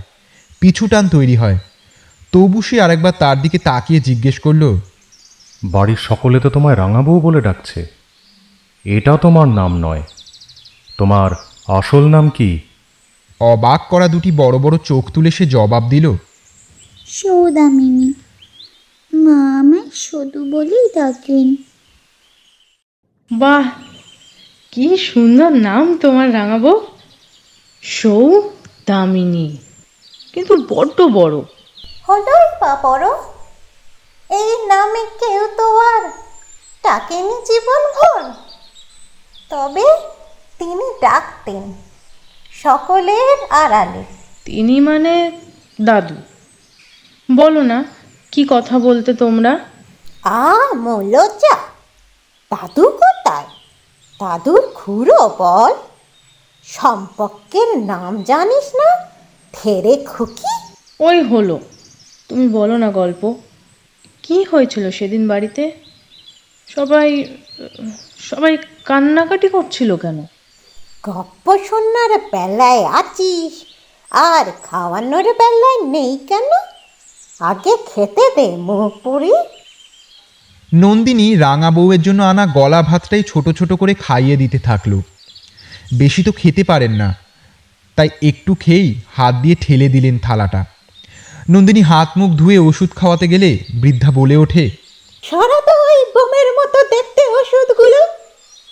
পিছু টান তৈরি হয়। তবু সে আরেকবার তার দিকে তাকিয়ে জিজ্ঞেস করল, বাড়ির সকলে তো তোমায় রাঙাবউ বলে ডাকছে। এটা তোমার নাম নয়। তোমার আসল নাম কি? অবাক করা দুটি বড় বড় চোখ তুলে সে জবাব দিল সৌদামিনী। মা আমায় শুধু বলেই ডাকেন। বাহ কি সুন্দর নাম তোমার রাঙাবো। সৌ দামিনী কিন্তু বড্ড বড়। হলোই বা বড় এই নামে কেউ তো আর ডাকেনি জীবনভর। তবে তিনি ডাকতেন। সকলের আড়ালে। তিনি মানে দাদু। বলো না কি কথা বলতে তোমরা? আ মৌলজা দাদু কোথায়? দাদুর খুঁড়ো বল। সম্পর্কের নাম জানিস না? থেরে খুকি। ওই হলো। তুমি বলো না গল্প। কি হয়েছিল সেদিন বাড়িতে? সবাই সবাই কান্নাকাটি করছিল কেন? গপ্প শোনার বেলায় আছিস? আর খাওয়ানোর বেলায় নেই কেন? আগে খেতে দে মুখ পুরি নন্দিনী রাঙা বউয়ের জন্য আনা গলা ভাতটাই ছোট ছোট করে খাইয়ে দিতে থাকল। বেশি তো খেতে পারেন না। তাই একটু খেয়েই হাত দিয়ে ঠেলে দিলেন থালাটা। নন্দিনী হাত মুখ ধুয়ে ওষুধ খাওয়াতে গেলে বৃদ্ধা বলে ওঠে সরা তো ওই বোমের মতো দেখতে ওষুধগুলো।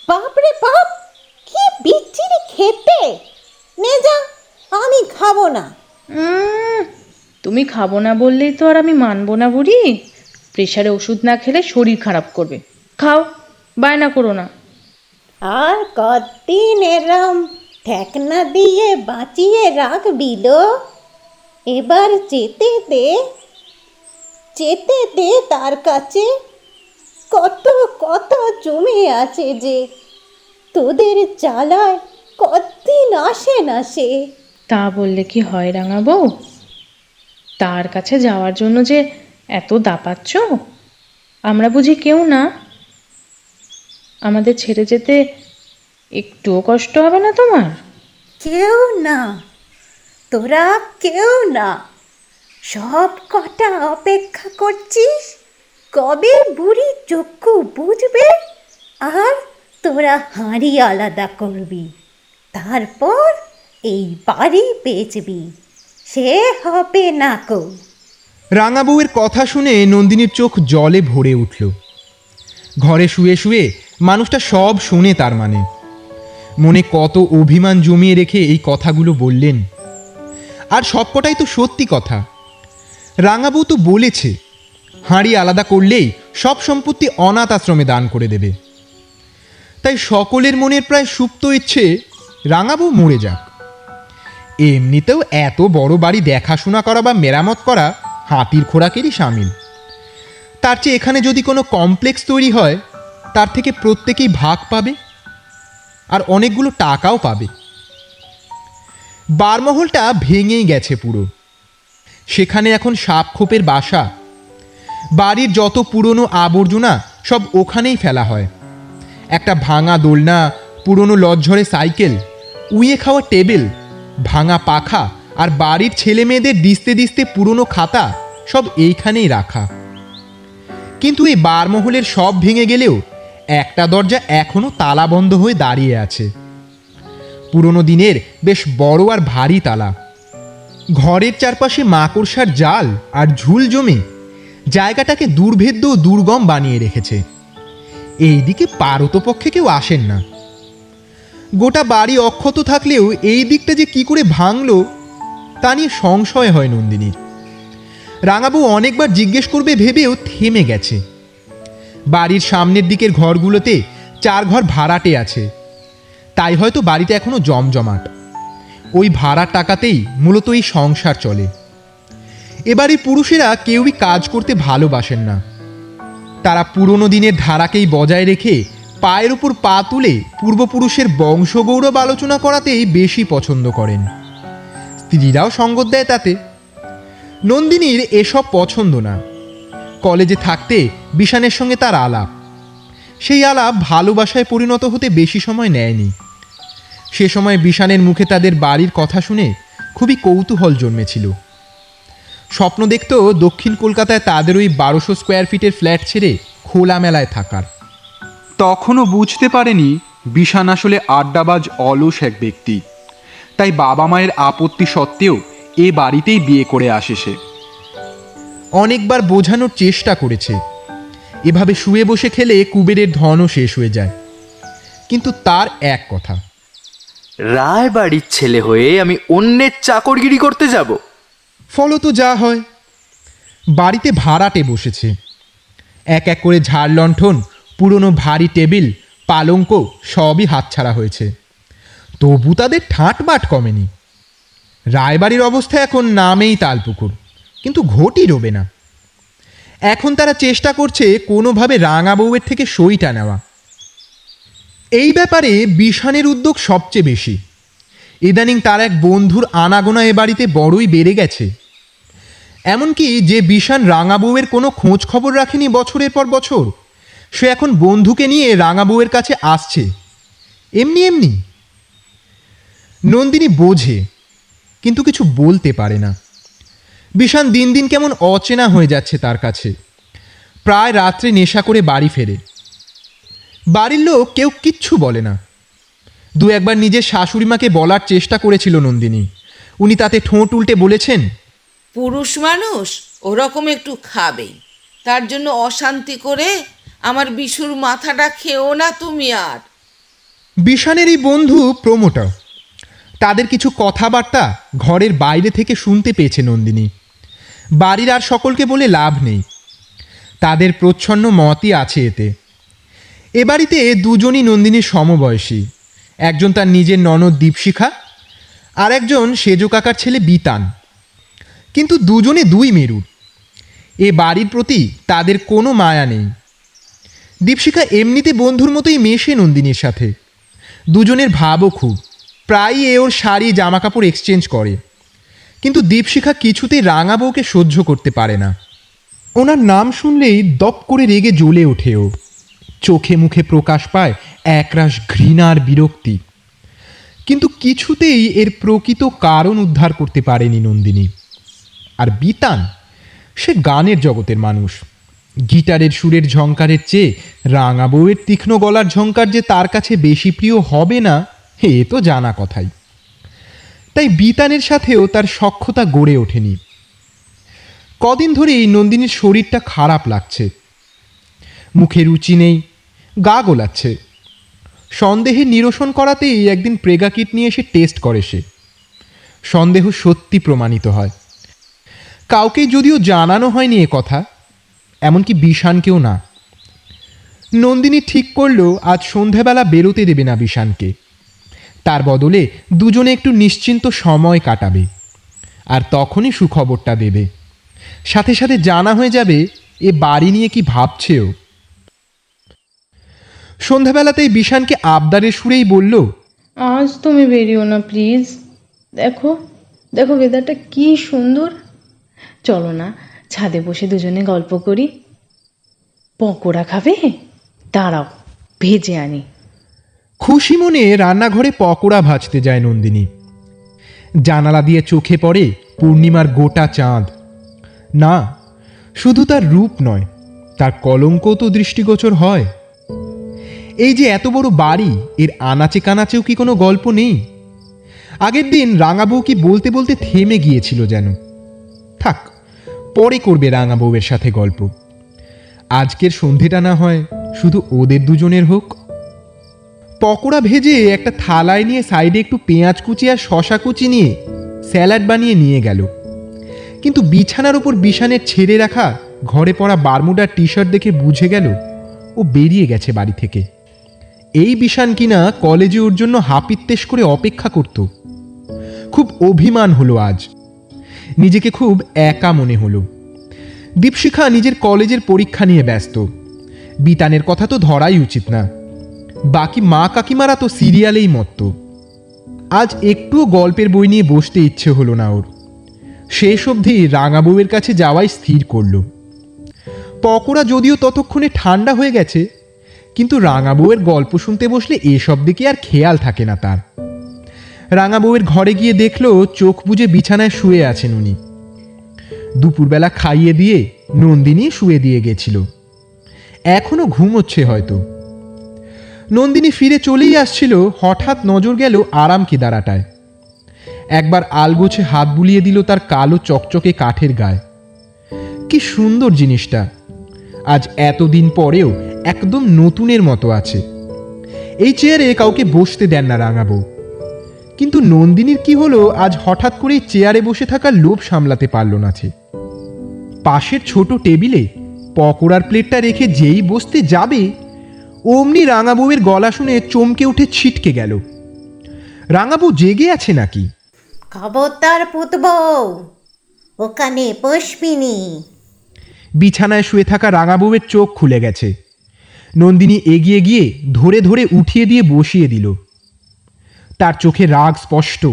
বাপরে বাপ! কি বিচ্ছিরি খেতে? নে যা আমি খাব না। উম, তুমি খাব না বললেই তো আর আমি মানবো না বুড়ি। প্রেশারে ওষুধ না খেলে শরীর খারাপ করবে। খাও বায়না করো না। আর কতদিন এরম ঠেকনা দিয়ে বাঁচিয়ে রাখবি লো? এবার যেতে দে যেতে দে তার কাছে। কত কত জমে আছে যে তোদের জ্বালায় কতদিন আসে না সে? তা বললে কি হয় রাঙা বউ? তার কাছে যাওয়ার জন্য যে এত দাপাচ্ছ? আমরা বুঝি কেউ না। আমাদের ছেড়ে যেতে একটুও কষ্ট হবে না তোমার? কেউ না। তোরা কেউ না। সব কটা অপেক্ষা করছিস? কবে বুড়ি চক্ষু বুঝবে? আর তোরা হাঁড়ি আলাদা করবি, তারপর এই বাড়ি বেচবি, সে হবে না কো। রাঙা বউয়ের কথা শুনে নন্দিনীর চোখ জলে ভরে উঠল। ঘরে শুয়ে শুয়ে মানুষটা সব শুনে তার মানে। মনে কত অভিমান জমিয়ে রেখে এই কথাগুলো বললেন। আর সবকটাই তো সত্যি কথা। রাঙাবউ তো বলেছে, হাঁড়ি আলাদা করলেই সব সম্পত্তি অনাথ আশ্রমে দান করে দেবে। তাই সকলের মনের প্রায় সুপ্ত ইচ্ছে, রাঙাবু মরে যাক। এমনিতেও এত বড় বাড়ি দেখাশোনা করা বা মেরামত করা হাতির খোরাকেরই সামিল তার চেয়ে এখানে যদি কোনো কমপ্লেক্স তৈরি হয়, তার থেকে প্রত্যেকেই ভাগ পাবে আর অনেকগুলো টাকাও পাবে। বারমহলটা ভেঙেই গেছে পুরো। সেখানে এখন সাপ খোপের বাসা। বাড়ির যত পুরনো আবর্জনা সব ওখানেই ফেলা হয়। একটা ভাঙা দোলনা, পুরনো লজ্ঝরে সাইকেল, উইয়ে খাওয়া টেবিল, ভাঙা পাখা আর বাড়ির ছেলে মেয়েদের দিস্তে দিস্তে পুরনো খাতা সব এইখানেই রাখা। কিন্তু এই বারমহলের সব ভেঙে গেলেও একটা দরজা এখনও তালা বন্ধ হয়ে দাঁড়িয়ে আছে। পুরনো দিনের বেশ বড় আর ভারী তালা। ঘরের চারপাশে মাকড়সার জাল আর ঝুল জমে জায়গাটাকে দুর্ভেদ্য দুর্গম বানিয়ে রেখেছে। এইদিকে পারতপক্ষে কেউ আসেন না। গোটা বাড়ি অক্ষত থাকলেও এই দিকটা যে কি করে ভাঙল, তা নিয়ে সংশয় হয় নন্দিনীর। রাঙাবু অনেকবার জিজ্ঞেস করবে ভেবেও থেমে গেছে। বাড়ির সামনের দিকের ঘরগুলোতে চার ঘর ভাড়াটে আছে। তাই হয়তো বাড়িটা এখনও জমজমাট। ওই ভাড়ার টাকাতেই মূলত এই সংসার চলে। এবারে পুরুষেরা কেউই কাজ করতে ভালোবাসেন না। তারা পুরনো দিনের ধারাকেই বজায় রেখে পায়ের উপর পা তুলে পূর্বপুরুষের বংশগৌরব আলোচনা করাতেই বেশি পছন্দ করেন। স্ত্রীরাও সঙ্গত দেয় তাতে। নন্দিনীর এসব পছন্দ না। কলেজে থাকতে বিশানের সঙ্গে তার আলাপ। সেই আলাপ ভালোবাসায় পরিণত হতে বেশি সময় নেয়নি। সে সময় বিশানের মুখে তাদের বাড়ির কথা শুনে খুবই কৌতূহল জন্মেছিল। স্বপ্ন দেখত দক্ষিণ কলকাতায় তাদের ওই বারোশো স্কোয়ার ফিটের ফ্ল্যাট ছেড়ে খোলামেলায় থাকার। তখনও বুঝতে পারেনি বিশান আসলে আড্ডাবাজ অলস এক ব্যক্তি। তাই বাবা মায়ের আপত্তি সত্ত্বেও এ বাড়িতেই বিয়ে করে আসে সে। অনেকবার বোঝানোর চেষ্টা করেছে। এভাবে শুয়ে বসে খেলে কুবেরের ধনও শেষ হয়ে যায়। কিন্তু তার এক কথা। রায় বাড়ির ছেলে হয়ে আমি অন্যের চাকরগিরি করতে যাব। ফলত যা হয়। বাড়িতে ভাড়াটে বসেছে। এক এক করে ঝাড় লণ্ঠন, পুরনো ভারী টেবিল, পালঙ্ক সবই হাতছাড়া হয়েছে। তবু তাদের ঠাঁট বাট কমেনি। রায়বাড়ির অবস্থা এখন নামেই তালপুকুর, কিন্তু ঘটি রবে না। এখন তারা চেষ্টা করছে কোনোভাবে রাঙা বউয়ের থেকে সইটা নেওয়া। এই ব্যাপারে বিশানের উদ্যোগ সবচেয়ে বেশি। ইদানিং তার এক বন্ধুর আনাগোনা এ বাড়িতে বড়ই বেড়ে গেছে। এমনকি যে বিশান রাঙা বউয়ের কোনো খোঁজ খবর রাখেনি বছরের পর বছর, সে এখন বন্ধুকে নিয়ে রাঙা বউয়ের কাছে আসছে। এমনি এমনি। নন্দিনী বোঝে, কিন্তু কিছু বলতে পারে না। বিশান দিন দিন কেমন অচেনা হয়ে যাচ্ছে তার কাছে। প্রায় রাত্রে নেশা করে বাড়ি ফেরে। বাড়ির লোক কেউ কিচ্ছু বলে না। দু একবার নিজের শাশুড়িমাকে বলার চেষ্টা করেছিল নন্দিনী। উনি তাতে ঠোঁট উল্টে বলেছেন পুরুষ মানুষ ওরকম একটু খাবেই। তার জন্য অশান্তি করে আমার বিশুর মাথাটা খেও না তুমি আর। বিশানের এই বন্ধু প্রমোটার তাদের কিছু কথাবার্তা ঘরের বাইরে থেকে শুনতে পেয়েছে নন্দিনী। বাড়ির আর সকলকে বলে লাভ নেই। তাদের প্রচ্ছন্ন মতই আছে এতে। এ বাড়িতে দুজনই নন্দিনীর সমবয়সী। একজন তার নিজের ননদ দীপশিখা, আর একজন সেজো কাকার ছেলে বিতান। কিন্তু দুজনে দুই মেরুর এ বাড়ির প্রতি তাদের কোনো মায়া নেই। দীপশিখা এমনিতে বন্ধুর মতোই মেশে নন্দিনীর সাথে। দুজনের ভাবও খুব। প্রায়ই এ ওর শাড়ি জামা কাপড় এক্সচেঞ্জ করে। কিন্তু দীপশিখা কিছুতেই রাঙা বউকে সহ্য করতে পারে না। ওনার নাম শুনলেই দপ করে রেগে জ্বলে ওঠে ও। চোখে মুখে প্রকাশ পায় একরাশ ঘৃণার বিরক্তি। কিন্তু কিছুতেই এর প্রকৃত কারণ উদ্ধার করতে পারেনি নন্দিনী। আর বিতান, সে গানের জগতের মানুষ। গিটারের সুরের ঝঙ্কারের চেয়ে রাঙা বউয়ের তীক্ষ্ণ গলার ঝঙ্কার যে তার কাছে বেশি প্রিয় হবে না, এ তো জানা কথাই। তাই বিতানের সাথেও তার সক্ষতা গড়ে ওঠেনি। কদিন ধরেই নন্দিনীর শরীরটা খারাপ লাগছে। মুখে রুচি নেই গা গোলাচ্ছে। সন্দেহে নিরসন করাতেই একদিন প্রেগা কিট নিয়ে এসে টেস্ট করে সে। সন্দেহ সত্যি প্রমাণিত হয়। কাউকে যদিও জানানো হয়নি এ কথা, এমনকি বিষানকেও না। নন্দিনী ঠিক করল আজ সন্ধেবেলা বেরোতে দেবে না বিশানকে। তার বদলে দুজনে একটু নিশ্চিন্ত সময় কাটাবে। আর তখনই সুখবরটা দেবে। সাথে সাথে জানা হয়ে যাবে, এ বাড়ি নিয়ে কি ভাবছেও। সন্ধ্যাবেলাতেই বিশানকে আবদারের সুরেই বলল আজ তুমি বেরিও না প্লিজ দেখো দেখো ওয়েদারটা কি সুন্দর। চলো না ছাদে বসে দুজনে গল্প করি। পকোড়া খাবে? দাঁড়াও ভেজে আনি। খুশি মনে রান্নাঘরে পকোড়া ভাজতে যায় নন্দিনী। জানালা দিয়ে চোখে পড়ে পূর্ণিমার গোটা চাঁদ। না শুধু তার রূপ নয় তার কলঙ্ক তো দৃষ্টিগোচর হয়। এই যে এত বড় বাড়ি, এর আনাচে কানাচেও কি কোনো গল্প নেই? আগের দিন রাঙাবউ কি বলতে বলতে থেমে গিয়েছিল যেন। থাক, পরে করবে রাঙা বউয়ের সাথে গল্প। আজকের সন্ধেটা না হয়, শুধু ওদের দুজনের হোক। পকোড়া ভেজে একটা থালায় নিয়ে সাইডে একটু পেঁয়াজ কুচি আর শশা কুচি নিয়ে স্যালাড বানিয়ে নিয়ে গেল। কিন্তু বিছানার ওপর বিছানের ছেড়ে রাখা ঘরে পড়া বারমুডার টি শার্ট দেখে বুঝে গেল, ও বেরিয়ে গেছে বাড়ি থেকে। এই বিশান কিনা কলেজে ওর জন্য হাপিত্তেশ করে অপেক্ষা করত। খুব অভিমান হলো আজ। নিজেকে খুব একা মনে হলো। দীপশিখা নিজের কলেজের পরীক্ষা নিয়ে ব্যস্ত। বিতানের কথা তো ধরাই উচিত না। বাকি মা কাকিমারা তো সিরিয়ালেই মত্ত। আজ একটুও গল্পের বই নিয়ে বসতে ইচ্ছে হলো না ওর। শেষ অবধি রাঙাবউয়ের কাছে যাওয়াই স্থির করল। পকোড়া যদিও ততক্ষণে ঠান্ডা হয়ে গেছে কিন্তু রাঙা বউয়ের গল্প শুনতে বসলে এসব দিকে আর খেয়াল থাকে না তার। রাঙা বউয়ের ঘরে গিয়ে দেখল চোখ বুজে বিছানায় শুয়ে আছেন উনি। দুপুরবেলা খাইয়ে দিয়ে নন্দিনী শুয়ে দিয়ে গেছিল। এখনও ঘুমোচ্ছে হয়তো। নন্দিনী ফিরে চলেই আসছিল, হঠাৎ নজর গেল আরাম কেদারাটায় একবার আলগোছে হাত বুলিয়ে দিল তার কালো চকচকে কাঠের গায়ে। কি সুন্দর জিনিসটা। আজ এতদিন পরেও একদম নতুনের মতো আছে। এই চেয়ারে কাউকে বসতে দেন না রাঙাবো কিন্তু নন্দিনীর কি হলো আজ হঠাৎ করেই চেয়ারে বসে থাকার লোভ সামলাতে পারল না সে পাশের ছোট টেবিলে পকোড়ার প্লেটটা রেখে যেই বসতে যাবে অমনি রাঙাবউয়ের গলা শুনে চমকে উঠে ছিটকে গেল। রাঙাবু জেগে আছে নাকি? খবরদার পুতবউ ওখানে পুষ্পিনী বিছানায় শুয়ে থাকা রাঙাবউয়ের চোখ খুলে গেছে। নন্দিনী এগিয়ে গিয়ে ধরে ধরে উঠিয়ে দিয়ে বসিয়ে দিল। তার চোখে রাগ স্পষ্ট।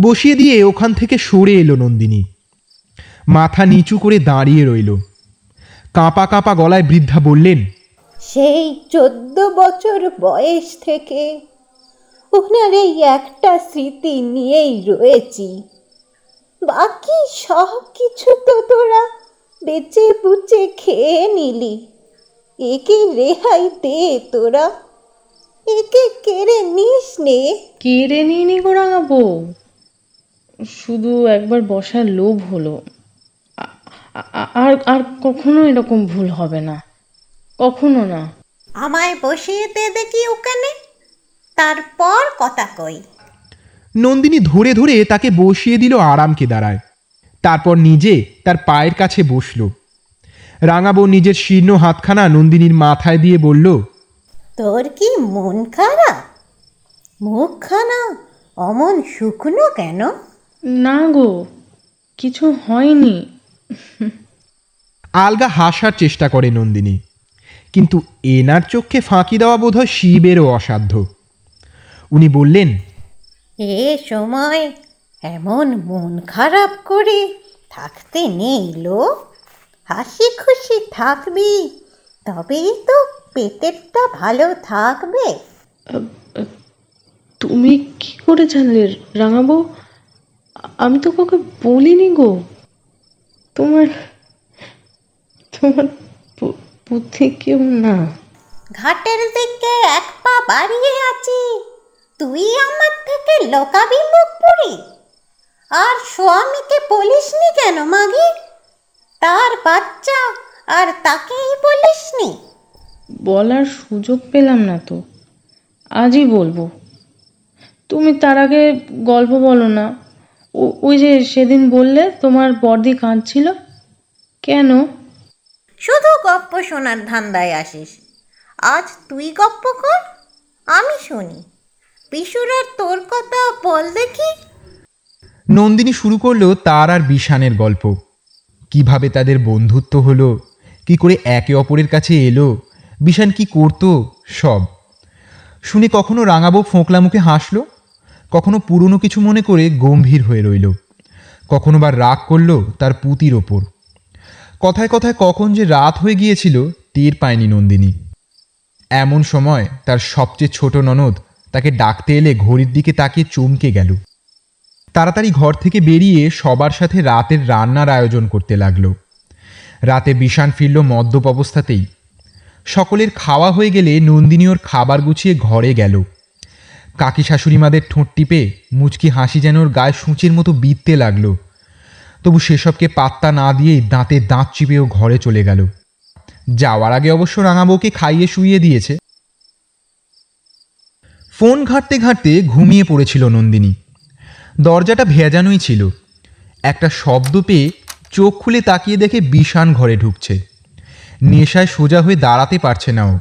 বসিয়ে দিয়ে ওখান থেকে সরে এলো নন্দিনী। মাথা নিচু করে দাঁড়িয়ে রইল। কাঁপা কাঁপা গলায় বৃদ্ধা বললেন, সেই চোদ্দ বছর বয়স থেকে ওনার এই একটা স্মৃতি নিয়েই রয়েছি। বাকি সব কিছু তো তোরা বেঁচে বুচে খেয়ে নিলি। একে রেহাই দে তোরা। একে কেড়ে নিস নে। কেড়ে নিয়ে নি গো রাঙাবো শুধু একবার বসার লোভ হলো। আ- আ- আর আর কখনো এরকম ভুল হবে না। কখনো না। আমায় বসিয়ে দে দেখি ওখানে। তারপর কথা কই। নন্দিনী ধরে ধরে তাকে বসিয়ে দিল আরামকে দাঁড়ায়। তারপর নিজে তার পায়ের কাছে বসল। রাঙাবো নিজের শীর্ণ হাতখানা নন্দিনীর মাথায় দিয়ে বলল তোর কি মন খারাপ? মুখখানা অমন শুকনো কেন? না গো কিছু হয়নি। আলগা হাসার চেষ্টা করে নন্দিনী কিন্তু এনার চোখে ফাঁকি দেওয়া বোধহয় শিবেরও অসাধ্য। উনি বললেন এ সময় এমন মন খারাপ করে থাকতে নেই লো হাসি খুশি থাকবি তবেই তো পেটেরটা ভালো থাকবে। তুমি কি করে জানলে রাঙাবো? আমি তো কাউকে বলিনি গো। তোমার তোমার বুদ্ধি কেউ না। ঘাটের দিকে এক পা বাড়িয়ে আছি তুই আমার থেকে লোকাবি মুখ পুরি আর স্বামীকে বলিসনি কেন মাগি? তার বাচ্চা আর তাকেই বলিসনি? বলার সুযোগ পেলাম না তো। আজই বলব। তুমি তার আগে গল্প বলো না। ওই যে সেদিন বললে তোমার বর্দি কাঁদছিল। কেন? শুধু গপ্প শোনার ধান্দায় আসিস। আজ তুই গপ্প কর আমি শুনি। পিসুর আর তোর কথা বল দেখি। নন্দিনী শুরু করল তার আর বিষানের গল্প। কীভাবে তাদের বন্ধুত্ব হলো? কি করে একে অপরের কাছে এলো? বিষান কি করতো? সব। শুনে কখনো রাঙাবো ফোঁকলা মুখে হাসলো? কখনো পুরনো কিছু মনে করে গম্ভীর হয়ে রইল? কখনো বা রাগ করল তার পুতির ওপর? কথায় কথায় কখন যে রাত হয়ে গিয়েছিল, টের পায়নি নন্দিনী। এমন সময় তার সবচেয়ে ছোট ননদ তাকে ডাকতে এলে ঘড়ির দিকে তাকিয়ে চমকে গেল। তাড়াতাড়ি ঘর থেকে বেরিয়ে সবার সাথে রাতের রান্নার আয়োজন করতে লাগল। রাতে বিষান ফিরল মদ্যপ অবস্থাতেই। সকলের খাওয়া হয়ে গেলে নন্দিনী ওর খাবার গুছিয়ে ঘরে গেল। কাকি শাশুড়িমাদের ঠোঁট টিপে মুচকি হাসি যেন ওর গায়ে সূচের মতো বিঁধতে লাগল। তবু সেসবকে পাত্তা না দিয়েই দাঁতে দাঁত চিপে ও ঘরে চলে গেল। যাওয়ার আগে অবশ্য রাঙাবউকে খাইয়ে শুইয়ে দিয়েছে। ফোন ঘাঁটতে ঘাঁটতে ঘুমিয়ে পড়েছিল নন্দিনী। দরজাটা ভেজানোই ছিল। একটা শব্দ পেয়ে চোখ খুলে তাকিয়ে দেখে বিষান ঘরে ঢুকছে। নেশায় সোজা হয়ে দাঁড়াতে পারছে না ও।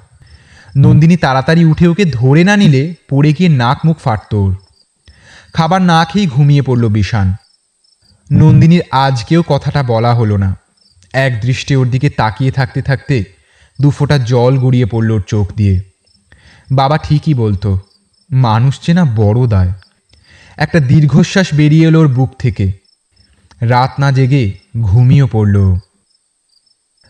নন্দিনী তাড়াতাড়ি উঠে ওকে ধরে না নিলে পড়ে গিয়ে নাক মুখ ফাটত ওর। খাবার না খেয়েই ঘুমিয়ে পড়ল বিষান নন্দিনীর আজকেও কথাটা বলা হলো না। এক দৃষ্টে ওর দিকে তাকিয়ে থাকতে থাকতে দু ফোঁটা জল গড়িয়ে পড়ল ওর চোখ দিয়ে। বাবা ঠিকই বলতো, মানুষ চেনা বড় দায়। একটা দীর্ঘশ্বাস বেরিয়ে এলো ওর বুক থেকে। রাত না জেগে ঘুমিয়ে পড়ল।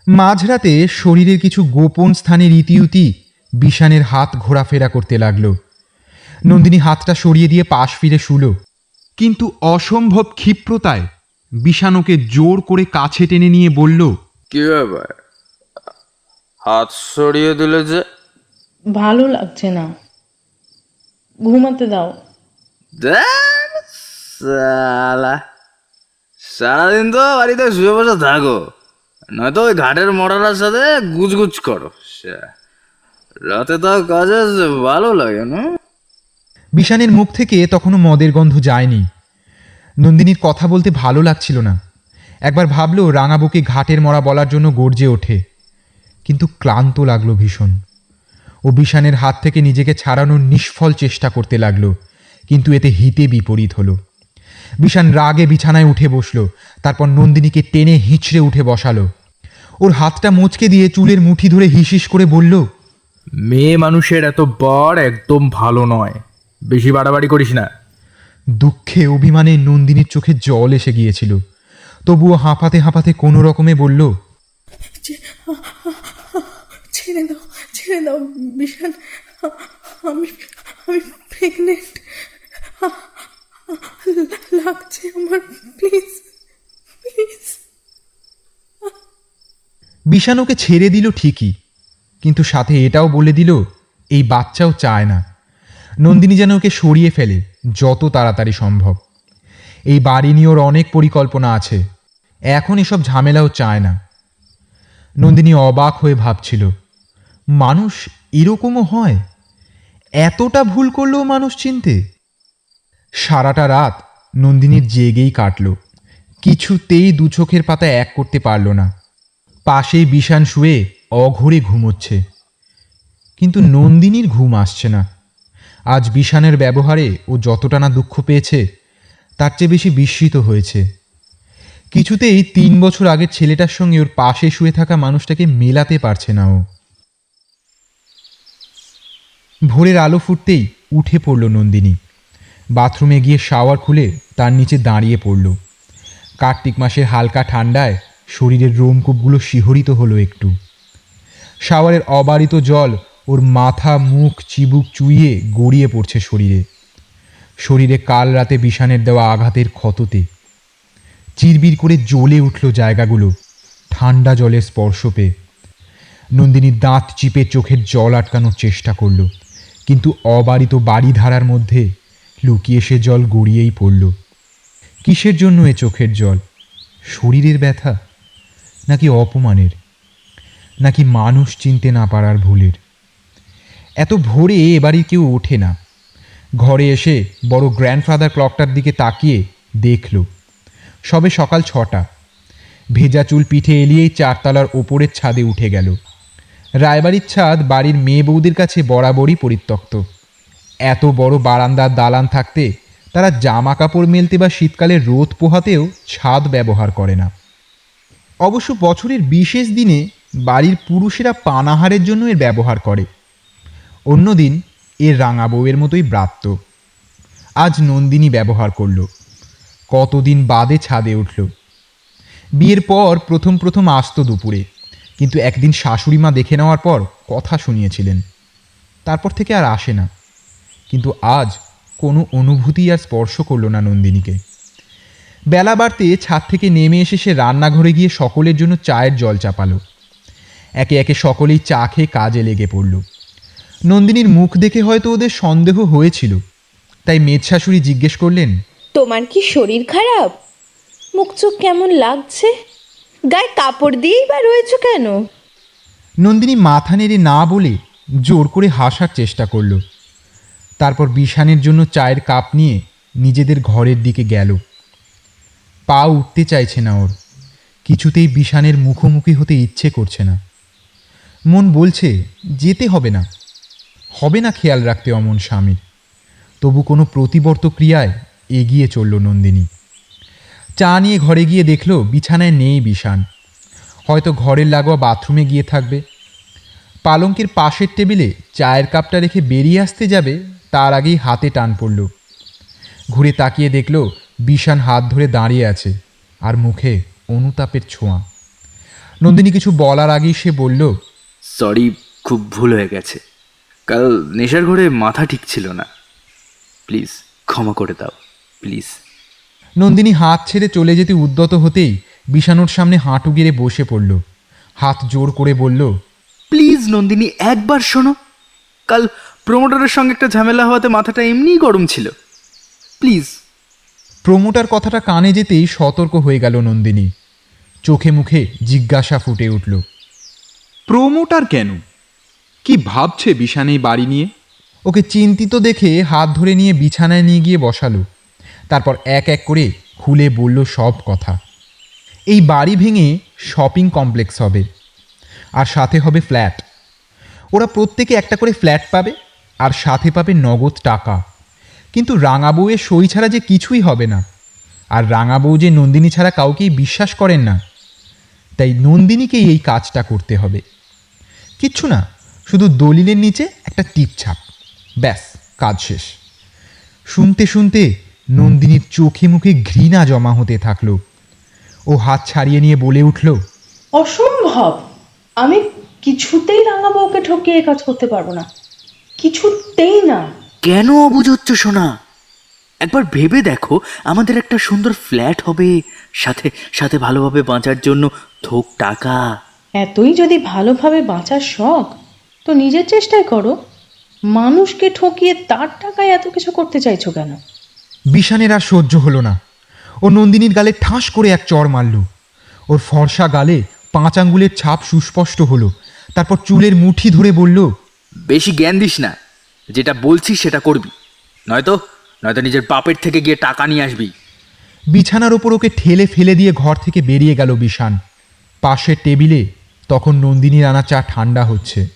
মাঝরাতে শরীরের কিছু গোপন স্থানে ইতিউতি বিষানের হাত ঘোরাফেরা করতে লাগল। নন্দিনী হাতটা সরিয়ে দিয়ে পাশ ফিরে শুলো। কিন্তু অসম্ভব ক্ষিপ্রতায় বিষানোকে জোর করে কাছে টেনে নিয়ে বলল কি ব্যাপার? হাত সরিয়ে দিলে যে? ভালো লাগছে না। ঘুমাতে দাও। দেখ, শালা সারাদিন তো বাড়িতে শুয়ে বসে থাকো। নয়তো ওই ঘাটের মরালার সাথে গুজগুজ করো। রাতে তো কাজে ভালো লাগে না। বিষানের মুখ থেকে তখনও মদের গন্ধ যায়নি। নন্দিনীর কথা বলতে ভালো লাগছিল না। একবার ভাবলো রাঙাবুকে ঘাটের মরা বলার জন্য গর্জে ওঠে। কিন্তু ক্লান্ত লাগল ভীষণ। ও বিষানের হাত থেকে নিজেকে ছাড়ানোর নিষ্ফল চেষ্টা করতে লাগল। কিন্তু এতে হিতে বিপরীত হলো। বিষান রাগে বিছানায় উঠে বসল তারপর নন্দিনীকে টেনে হিঁচড়ে উঠে বসালো। ওর হাতটা মুচকে দিয়ে চুলের মুঠি ধরে হিসিস করে বলল মেয়ে মানুষের এত বর একদম ভালো নয় বেশি বাড়াবাড়ি করিস না। দুঃখে অভিমানে নন্দিনীর চোখে জল এসে গিয়েছিল। তবুও হাঁপাতে হাঁপাতে কোনো রকমে বলল ছেড়ে দাও ছেড়ে দাও বিশাল আমি আমি প্রেগনেন্ট লাগছে আমার প্লিজ প্লিজ ছেড়ে দিল ঠিকই, কিন্তু সাথে এটাও বলে দিল, এই বাচ্চাও চায় না। নন্দিনী যেন ওকে সরিয়ে ফেলে, যত তাড়াতাড়ি সম্ভব। এই বাড়ি নিয়ে ওর অনেক পরিকল্পনা আছে, এখন এসব ঝামেলাও চায় না। নন্দিনী অবাক হয়ে ভাবছিল, মানুষ এরকমও হয়? এতটা ভুল করলেও মানুষ চিনতে? সারাটা রাত নন্দিনীর জেগেই কাটল। কিছুতেই দু চোখের পাতা এক করতে পারল না। পাশেই বিষান শুয়ে অঘরে ঘুমোচ্ছে। কিন্তু নন্দিনীর ঘুম আসছে না। আজ বিষানের ব্যবহারে ও যতটা না দুঃখ পেয়েছে, তার চেয়ে বেশি বিস্মিত হয়েছে। কিছুতেই তিন বছর আগের ছেলেটার সঙ্গে ওর পাশে শুয়ে থাকা মানুষটাকে মেলাতে পারছে না ও। ভোরের আলো ফুটতেই উঠে পড়ল নন্দিনী। বাথরুমে গিয়ে শাওয়ার খুলে তার নিচে দাঁড়িয়ে পড়ল। কার্তিক মাসের হালকা ঠান্ডায় শরীরের রোমকূপগুলো শিহরিত হলো একটু। শাওয়ারের অবারিত জল ওর মাথা, মুখ, চিবুক চুইয়ে গড়িয়ে পড়ছে শরীরে। শরীরে কাল রাতে বিষানের দেওয়া আঘাতের ক্ষততে। চিরবির করে জ্বলে উঠল জায়গাগুলো, ঠান্ডা জলের স্পর্শ পেয়ে। নন্দিনী দাঁত চিপে চোখের জল আটকানোর চেষ্টা করল, কিন্তু অবারিত বাড়ি ধারার মধ্যে লুকিয়ে সে জল গড়িয়েই পড়ল। কিসের জন্য এ চোখের জল? শরীরের ব্যথা? নাকি অপমানের? নাকি মানুষ চিনতে না পারার ভুলের? এত ভোরে এ কেউ ওঠে না। ঘরে এসে বড় গ্র্যান্ডফাদার ক্লকটার দিকে তাকিয়ে দেখল। সবে সকাল ছটা। ভেজা চুল পিঠে এলিয়েই চারতলার ওপরের ছাদে উঠে গেল। রায়বাড়ির ছাদ বাড়ির মেয়ে বৌদের কাছে বরাবরই পরিত্যক্ত। এত বড় বারান্দার দালান থাকতে তারা জামা কাপড় মেলতে বা শীতকালে রোদ পোহাতেও ছাদ ব্যবহার করে না। অবশ্য বছরের বিশেষ দিনে বাড়ির পুরুষেরা পানাহারের জন্য এর ব্যবহার করে। অন্যদিন এর রাঙা বউয়ের মতোই ব্রাত্য। আজ নন্দিনী ব্যবহার করল। কতদিন বাদে ছাদে উঠল। বিয়ের পর প্রথম প্রথম আসতো দুপুরে, কিন্তু একদিন শাশুড়ি মা দেখে নেওয়ার পর কথা শুনিয়েছিলেন। তারপর থেকে আর আসে না। কিন্তু আজ কোনো অনুভূতি আর স্পর্শ করল না নন্দিনীকে। বেলা বাড়তে ছাদ থেকে নেমে এসে সে রান্নাঘরে গিয়ে সকলের জন্য চায়ের জল চাপালো। একে একে সকলেই চা খেয়ে কাজে লেগে পড়ল। নন্দিনীর মুখ দেখে হয়তো ওদের সন্দেহ হয়েছিল। তাই মেদ শাশুড়ি জিজ্ঞেস করলেন তোমার কি শরীর খারাপ? মুখ চোখ কেমন লাগছে? গায়ে কাপড় দিয়েই বা রয়েছো কেন? নন্দিনী মাথা নেড়ে না বলে জোর করে হাসার চেষ্টা করল। তারপর জন্য চায়ের কাপ নিয়ে নিজেদের ঘরের দিকে গেল। পা উঠতে চাইছে না ওর। কিছুতেই বিষানের মুখোমুখি হতে ইচ্ছে করছে না। মন বলছে, যেতে হবে না। হবে না খেয়াল রাখতে অমন স্বামীর। তবু কোনো প্রতিবর্ত ক্রিয়ায় এগিয়ে চলল নন্দিনী। চা নিয়ে ঘরে গিয়ে দেখল বিছানায় নেই বিষান হয়তো ঘরের লাগোয়া বাথরুমে গিয়ে থাকবে। পালঙ্কের পাশের টেবিলে চায়ের কাপটা রেখে বেরিয়ে আসতে যাবে তার আগেই হাতে টান পড়ল। ঘুরে তাকিয়ে দেখল বিষান হাত ধরে দাঁড়িয়ে আছে আর মুখে অনুতাপের ছোঁয়া। নন্দিনী কিছু বলার আগেই সে বলল সরি খুব ভুল হয়ে গেছে। কাল নেশার ঘরে মাথা ঠিক ছিল না। প্লিজ ক্ষমা করে দাও প্লিজ নন্দিনী হাত ছেড়ে চলে যেতে উদ্যত হতেই বিষানোর সামনে হাঁটু গেড়ে বসে পড়ল। হাত জোর করে বলল প্লিজ নন্দিনী একবার শোনো। কাল প্রমোটারের সঙ্গে একটা ঝামেলা হওয়াতে মাথাটা এমনিই গরম ছিল। প্লিজ। প্রমোটার কথাটা কানে যেতেই সতর্ক হয়ে গেল নন্দিনী। চোখে মুখে জিজ্ঞাসা ফুটে উঠল প্রমোটার কেন? কি ভাবছে বিশানেই বাড়ি নিয়ে? ওকে চিন্তিত দেখে হাত ধরে নিয়ে বিছানায় নিয়ে গিয়ে বসালো। তারপর এক এক করে খুলে বলল সব কথা। এই বাড়ি ভেঙে শপিং কমপ্লেক্স হবে আর সাথে হবে ফ্ল্যাট। ওরা প্রত্যেকে একটা করে ফ্ল্যাট পাবে আর সাথে পাবে নগদ টাকা। কিন্তু রাঙা বউয়ের সই ছাড়া যে কিছুই হবে না। আর রাঙা বউ যে নন্দিনী ছাড়া কাউকেই বিশ্বাস করেন না। তাই নন্দিনীকেই এই কাজটা করতে হবে। কিচ্ছু না, শুধু দলিলের নিচে একটা টিপ ছাপ। ব্যাস, কাজ শেষ। শুনতে শুনতে নন্দিনীর চোখে মুখে ঘৃণা জমা হতে থাকল। ও হাত ছাড়িয়ে নিয়ে বলে উঠল, অসম্ভব! আমি কিছুতেই রাঙা বউকে ঠকিয়ে কাজ করতে পারব না। কিছুতেই না। কেন অবুঝ হচ্ছ শোনা একবার ভেবে দেখো আমাদের একটা সুন্দর ফ্ল্যাট হবে সাথে সাথে ভালোভাবে বাঁচার জন্য থোক টাকা। এতই যদি ভালোভাবে বাঁচার শখ তো নিজের চেষ্টাই করো। মানুষকে ঠকিয়ে তার টাকায় এত কিছু করতে চাইছো কেন? বিষানের আর সহ্য হলো না। ও নন্দিনীর গালে ঠাস করে এক চড় মারল। ওর ফর্সা গালে পাঁচ আঙ্গুলের ছাপ সুস্পষ্ট হলো। তারপর চুলের মুঠি ধরে বলল বেশি জ্ঞান দিস না। যেটা বলছিস সেটা করবি। নয়তো নয়তো নিজের বাপের থেকে গিয়ে টাকা নিয়ে আসবি। বিছানার ওপর ওকে ঠেলে ফেলে দিয়ে ঘর থেকে বেরিয়ে গেল বিষান পাশের টেবিলে তখন নন্দিনীর আনা চা ঠান্ডা হচ্ছে।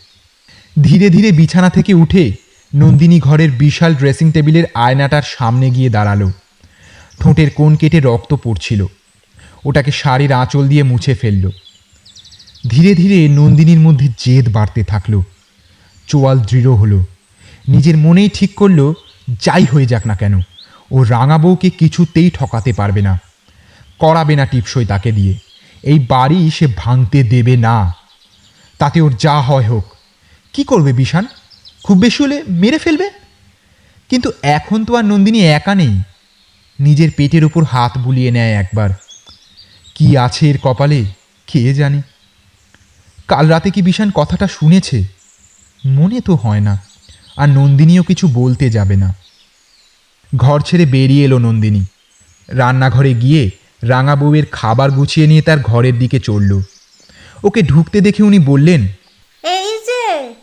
ধীরে ধীরে বিছানা থেকে উঠে নন্দিনী ঘরের বিশাল ড্রেসিং টেবিলের আয়নাটার সামনে গিয়ে দাঁড়াল। ঠোঁটের কোণ কেটে রক্ত পড়ছিল। ওটাকে শাড়ির আঁচল দিয়ে মুছে ফেলল। ধীরে ধীরে নন্দিনীর মধ্যে জেদ বাড়তে থাকল। চোয়াল দৃঢ় হলো। নিজের মনেই ঠিক করল, যাই হয়ে যাক না কেন, ও রাঙা বউকে কিছুতেই ঠকাতে পারবে না। করাবে না টিপসই তাকে দিয়ে, এই বাড়ি সে ভাঙতে দেবে না। তাতে ওর যা হয় হোক। কি করবে বিশান? খুব বেশি হলে মেরে ফেলবে? কিন্তু এখন তো আর নন্দিনী একা নেই। নিজের পেটের উপর হাত বুলিয়ে নেয় একবার। কি আছে এর কপালে, কে জানে? কাল রাতে কি বিশান কথাটা শুনেছে? মনে তো হয় না আর নন্দিনীও কিছু বলতে যাবে না। ঘর ছেড়ে বেরিয়ে এলো নন্দিনী। রান্নাঘরে গিয়ে রাঙা বউয়ের খাবার গুছিয়ে নিয়ে তার ঘরের দিকে চলল। ওকে ঢুকতে দেখে উনি বললেন এই যে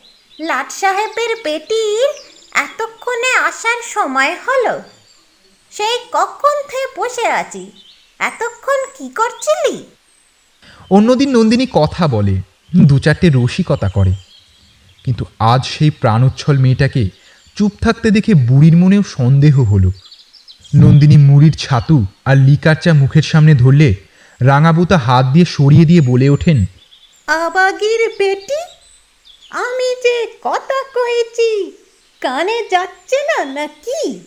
লাট সাহেবের বেটির এতক্ষণে আসার সময় হলো। সেই কখন থেকে বসে আছি? এতক্ষণ কি করছিলি? অন্যদিন নন্দিনী কথা বলে দু চারটে রসিকতা করে। কিন্তু আজ সেই প্রাণোচ্ছল মেয়েটাকে চুপ থাকতে দেখে বুড়ির মনেও সন্দেহ হলো। নন্দিনী মুড়ির ছাতু আর লিকার চা মুখের সামনে ধরলে রাঙাবুতা হাত দিয়ে সরিয়ে দিয়ে বলে ওঠেন আবাগির বেটি আমি যে কথা কয়েছি কানে যাচ্ছে না নাকি?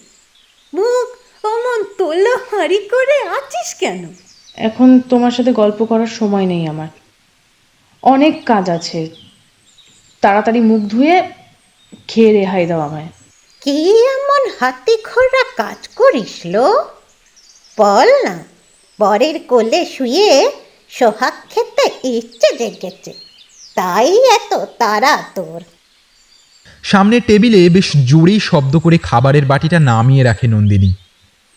মুখ অমন তোলো হাঁড়ি করে আছিস কেন? এখন তোমার সাথে গল্প করার সময় নেই আমার। অনেক কাজ আছে তাড়াতাড়ি মুখ ধুয়ে খেয়ে রেহাই দাও আমায়। কি এমন হাতি খোরা কাজ করিস লো? বল না বরের কোলে শুয়ে সোহাগ খেতে ইচ্ছে জেগেছে তাই এত তারা তোর। সামনের টেবিলে বেশ জোরেই শব্দ করে খাবারের বাটিটা নামিয়ে রাখে নন্দিনী।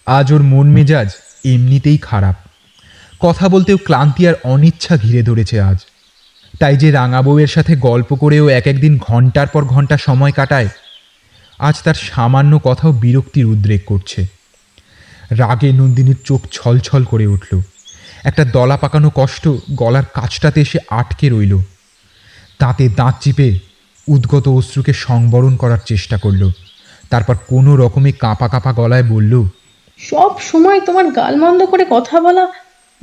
আজ ওর মন মেজাজ এমনিতেই খারাপ। কথা বলতেও ক্লান্তি আর অনিচ্ছা ঘিরে ধরেছে আজ। তাই যে রাঙা বউয়ের সাথে গল্প করেও এক একদিন ঘণ্টার পর ঘণ্টা সময় কাটায়, আজ তার সামান্য কথাও বিরক্তির উদ্রেক করছে। রাগে নন্দিনীর চোখ ছলছল করে উঠল। একটা দলা পাকানো কষ্ট গলার কাছটাতে এসে আটকে রইল। দাঁতে দাঁত চিপে উদ্গত অশ্রুকে সংবরণ করার চেষ্টা করল। তারপর কোনো রকমে কাঁপা কাঁপা গলায় বলল, সব সময় তোমার গালমন্দ করে কথা বলা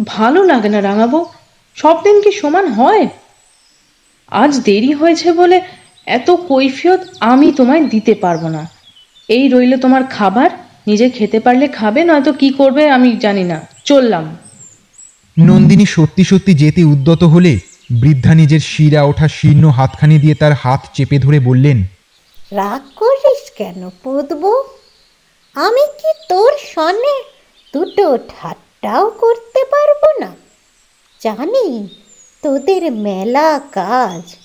ভালো লাগে না রাঙাবো। সব দিন কি সমান হয়? আজ দেরি হয়েছে বলে এত কৈফিয়ত আমি তোমায় দিতে পারব না। এই রইল তোমার খাবার নিজে খেতে পারলে খাবে নয়তো কি করবে আমি জানি না। চললাম। নন্দিনী সত্যি সত্যি যেতে উদ্যত হলে বৃদ্ধা নিজের শিরা ওঠা শীর্ণ হাতখানি দিয়ে তার হাত চেপে ধরে বললেন রাগ করিস কেন পুতব? আমি কি তোর সনে দুটো ঠাট্টাও করতে পারব না? জানি তোদের মেলা কাজ।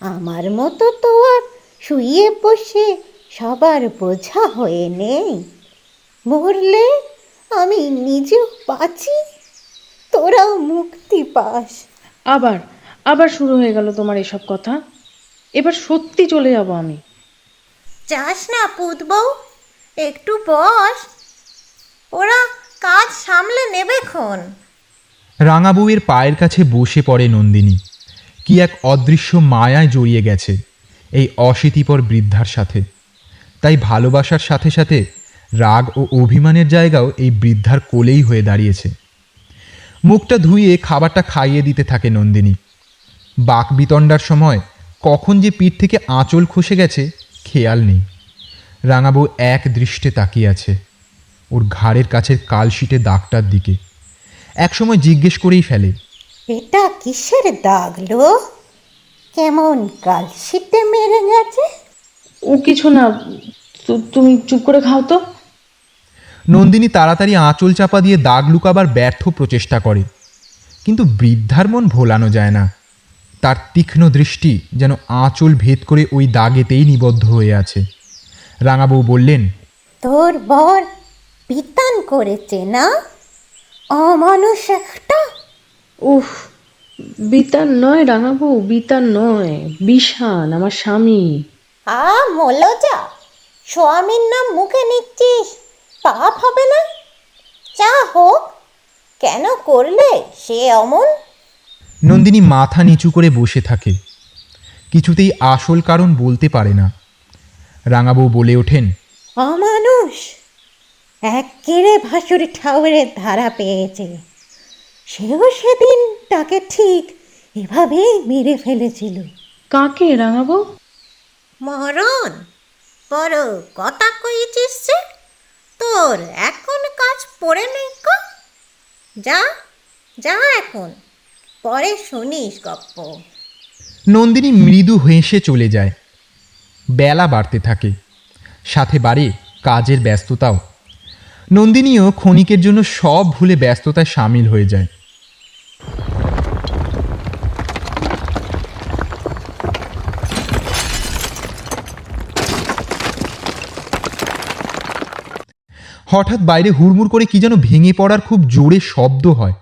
আমার মতো তো আর শুয়ে বসে সবার বোঝা হয়ে নেই। মরলে আমি নিজেও বাঁচি। তোরাও মুক্তি পাস। আবার আবার শুরু হয়ে গেল তোমার এসব কথা। এবার সত্যি চলে যাব আমি। যাস না পুতবউ একটু বস। ওরা কাজ সামলে নেবে খন। রাঙা বউয়ের পায়ের কাছে বসে পড়ে নন্দিনী। কি এক অদৃশ্য মায়ায় জড়িয়ে গেছে এই অশীতিপর বৃদ্ধার সাথে। তাই ভালোবাসার সাথে সাথে রাগ ও অভিমানের জায়গাও এই বৃদ্ধার কোলেই হয়ে দাঁড়িয়েছে। মুখটা ধুয়ে খাবারটা খাইয়ে দিতে থাকে নন্দিনী। বাক বিতণ্ডার সময় কখন যে পিঠ থেকে আঁচল খসে গেছে খেয়াল নেই। রাঙাবউ এক দৃষ্টে তাকিয়ে আছে। ওর ঘাড়ের কাছের কালশিটে দাগটার দিকে। একসময় জিজ্ঞেস করেই ফেলে। এটা কিসের দাগ লো? কেমন কালশিটে মেরে গেছে? ও কিছু না তু- তুমি চুপ করে খাও তো। নন্দিনী তাড়াতাড়ি আঁচল চাপা দিয়ে দাগ লুকাবার ব্যর্থ প্রচেষ্টা করে। কিন্তু বৃদ্ধার মন ভোলানো যায় না। তার তীক্ষ্ণ দৃষ্টি যেন আঁচল ভেদ করে ওই দাগেতেই নিবদ্ধ হয়ে আছে। রাঙাবউ বললেন তোর বর পিতান করেছে না? অমানুষ একটা? উফ বিতান নয় রাঙাবু বিতান নয় বিষান আমার স্বামী। আ মলজা স্বামীর নাম মুখে নিচ্ছিস? পাপ হবে না? যা হোক কেন করলে সে অমন? নন্দিনী মাথা নিচু করে বসে থাকে। কিছুতেই আসল কারণ বলতে পারে না। রাঙাবু বলে ওঠেন অমানুষ। এক কেড়ে ভাসুর ঠাউরের ধারা পেয়েছে। সেও সেদিন তাকে ঠিক এভাবেই মেরে ফেলেছিল। কাকে রাঙাবো? মরণ? বড় কথা কইছিস যে? তোর এখন কাজ পড়ে নেই কো যা যা এখন পরে শুনিস গপ্প। নন্দিনী মৃদু হেসে চলে যায়। বেলা বাড়তে থাকে। সাথে বাড়ে কাজের ব্যস্ততাও। নন্দিনীও ক্ষণিকের জন্য সব ভুলে ব্যস্ততায় সামিল হয়ে যায়। হঠাৎ বাইরে হুড়মুড় করে কি যেন ভেঙে পড়ার খুব জোরে শব্দ হয়।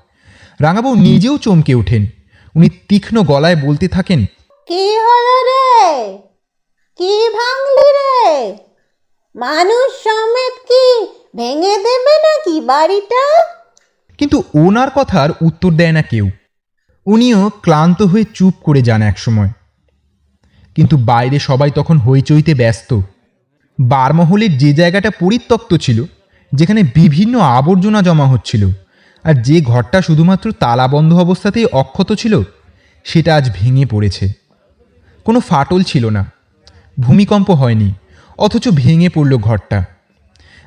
রাঙাবউ নিজেও চমকে ওঠেন। উনি তীক্ষ্ণ গলায় বলতে থাকেন, কি হলো রে? কি ভাঙলি রে? মানুষ সমেত কি ভেঙে দেবে নাকি বাড়িটা? কিন্তু ওনার কথার উত্তর দেয় না কেউ। উনিও ক্লান্ত হয়ে চুপ করে যান একসময়। কিন্তু বাইরে সবাই তখন হইচইতে ব্যস্ত। বারমহলের যে জায়গাটা পরিত্যক্ত ছিল, যেখানে বিভিন্ন আবর্জনা জমা হচ্ছিল, আর যে ঘরটা শুধুমাত্র তালাবন্ধ অবস্থাতেই অক্ষত ছিল, সেটা আজ ভেঙে পড়েছে। কোনো ফাটল ছিল না। ভূমিকম্প হয়নি, অথচ ভেঙে পড়ল ঘরটা।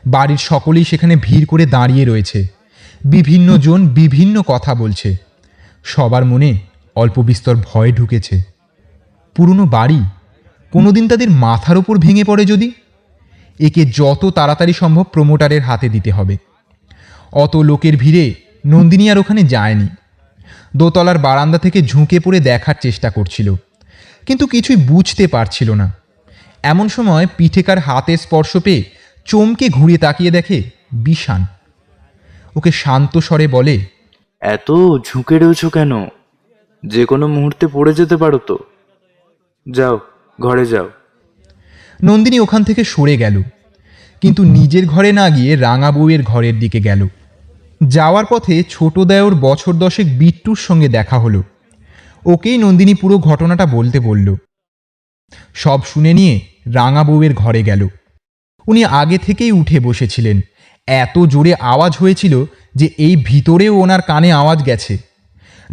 বাড়ির সকলেই সেখানে ভিড় করে দাঁড়িয়ে রয়েছে। বিভিন্ন জন বিভিন্ন কথা বলছে। সবার মনে অল্প বিস্তর ভয় ঢুকেছে। পুরনো বাড়ি কোনোদিন তাদের মাথার ওপর ভেঙে পড়ে যদি? একে যত তাড়াতাড়ি সম্ভব প্রমোটারের হাতে দিতে হবে। অত লোকের ভিড়ে নন্দিনী আর ওখানে যায়নি। দোতলার বারান্দা থেকে ঝুঁকে পড়ে দেখার চেষ্টা করছিল। কিন্তু কিছুই বুঝতে পারছিল না। এমন সময় পিঠেকার হাতে স্পর্শ পেয়ে চমকে ঘুরে তাকিয়ে দেখে বিষান ওকে শান্ত স্বরে বলে এত ঝুঁকে রয়েছো কেন? যে কোনো মুহূর্তে পড়ে যেতে পারো তো। যাও ঘরে যাও। নন্দিনী ওখান থেকে সরে গেল কিন্তু নিজের ঘরে না গিয়ে রাঙা বউয়ের ঘরের দিকে গেল। যাওয়ার পথে ছোট দেওর বছর দশেক বিট্টুর সঙ্গে দেখা হলো। ওকেই নন্দিনী পুরো ঘটনাটা বলতে বলল। সব শুনে নিয়ে রাঙা বউয়ের ঘরে গেল। উনি আগে থেকেই উঠে বসেছিলেন। এত জোরে আওয়াজ হয়েছিল যে এই ভিতরেও ওনার কানে আওয়াজ গেছে।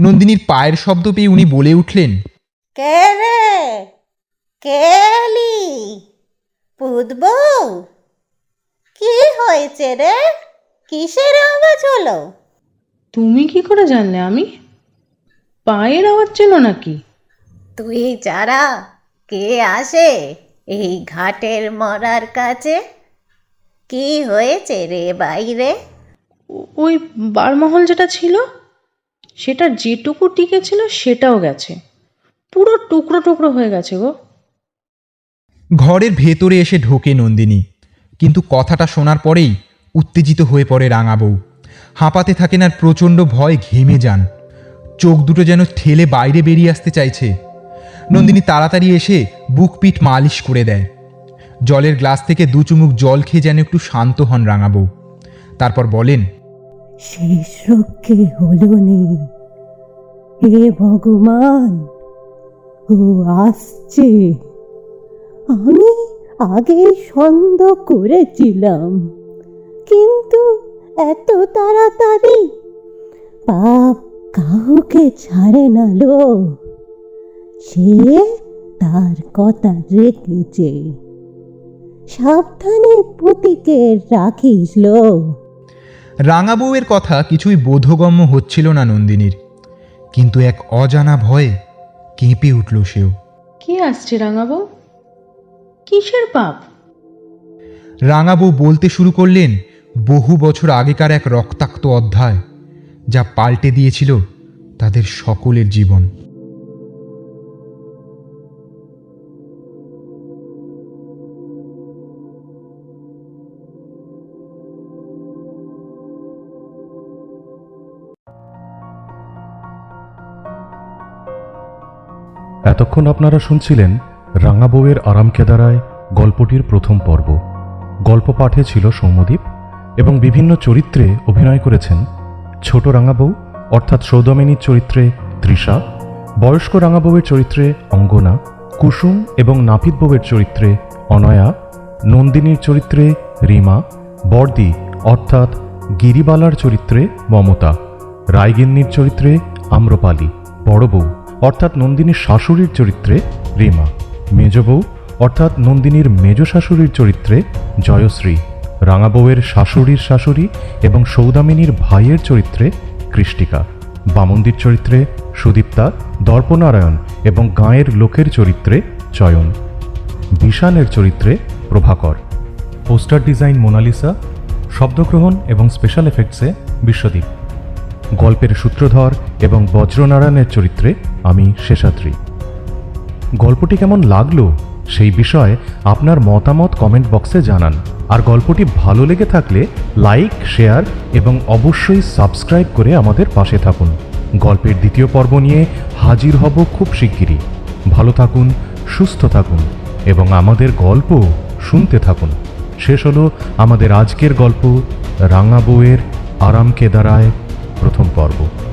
নন্দিনীর পায়ের শব্দ পেয়ে উনি বলে উঠলেন কে রে? কে এলি? কি হয়েছে রে? কিসের আওয়াজ হলো? তুমি কি করে জানলে আমি? পায়ের আওয়াজ ছিল নাকি? তুই যারা কে আসে? এই ঘাটের মরার কাছে কি হয়েছে রে বাইরে? ওই বারমহল যেটা ছিল সেটা যেটুকু টিকে ছিল সেটাও গেছে। পুরো টুকরো টুকরো হয়ে গেছে গো। ঘরের ভেতরে এসে ঢোকে নন্দিনী কিন্তু কথাটা শোনার পরেই উত্তেজিত হয়ে পড়ে রাঙা বউ। হাঁপাতে থাকেন আর প্রচণ্ড ভয় ঘেমে যান। চোখ দুটো যেন ঠেলে বাইরে বেরিয়ে আসতে চাইছে। নন্দিনী তাড়াতাড়ি এসে বুক পিঠ মালিশ করে দেয়। জলের গ্লাস থেকে দু চুমুক জল খেয়ে যেন একটু শান্ত হন রাঙাবো। তারপর বলেন, শেষ রক্ষে হলো নে। হে ভগবান, ও আসছে। আমি আগে সন্দেহ করেছিলাম, কিন্তু এত তাড়াতাড়ি পাপ কাউকে ছাড়ে না লো সে তার কথা রেখেছে। সাবধানে পুতিকে রাখিস লো। রাঙা বউয়ের কথা কিছুই বোধগম্য হচ্ছিল না নন্দিনীর। কিন্তু এক অজানা ভয়ে কেঁপে উঠল সেও। কে আসছে রাঙাবো কিসের পাপ? রাঙাবু বলতে শুরু করলেন বহু বছর আগেকার এক রক্তাক্ত অধ্যায় যা পাল্টে দিয়েছিল তাদের সকলের জীবন। এতক্ষণ আপনারা শুনছিলেন রাঙা বউয়ের আরাম কেদারায় গল্পটির প্রথম পর্ব। গল্প পাঠে ছিল সৌম্যদীপ এবং বিভিন্ন চরিত্রে অভিনয় করেছেন ছোট রাঙাবউ অর্থাৎ সৌদমিনীর চরিত্রে তৃষা, বয়স্ক রাঙাবউয়ের চরিত্রে অঙ্গনা, কুসুম এবং নাপিত বউয়ের চরিত্রে অনয়া, নন্দিনীর চরিত্রে রিমা, বর্দি, অর্থাৎ গিরিবালার চরিত্রে মমতা, রায়গিন্নির চরিত্রে আম্রপালি, বড় বউ। অর্থাৎ নন্দিনীর শাশুড়ির চরিত্রে রিমা, মেজ বউ, অর্থাৎ নন্দিনীর মেজ শাশুড়ির চরিত্রে জয়শ্রী, রাঙা বউয়ের শাশুড়ির শাশুড়ি এবং সৌদামিনীর ভাইয়ের চরিত্রে কৃষ্টিকা, বামন্দির চরিত্রে সুদীপ্তা দর্পনারায়ণ এবং গাঁয়ের লোকের চরিত্রে চয়ন বিষানের চরিত্রে প্রভাকর। পোস্টার ডিজাইন মোনালিসা, শব্দগ্রহণ এবং স্পেশাল এফেক্টসে বিশ্বদীপ। গল্পের সূত্রধর এবং বজ্রনারায়ণের চরিত্রে আমি শেষাদ্রি। গল্পটি কেমন লাগল সেই বিষয়ে আপনার মতামত কমেন্ট বক্সে জানান। আর গল্পটি ভালো লেগে থাকলে লাইক, শেয়ার এবং অবশ্যই সাবস্ক্রাইব করে আমাদের পাশে থাকুন। গল্পের দ্বিতীয় পর্ব নিয়ে হাজির হব খুব শিগগিরই। ভালো থাকুন, সুস্থ থাকুন এবং আমাদের গল্প শুনতে থাকুন। শেষ হলো আমাদের আজকের গল্প রাঙা বউয়ের আরাম কেদারায় প্রথম পর্ব।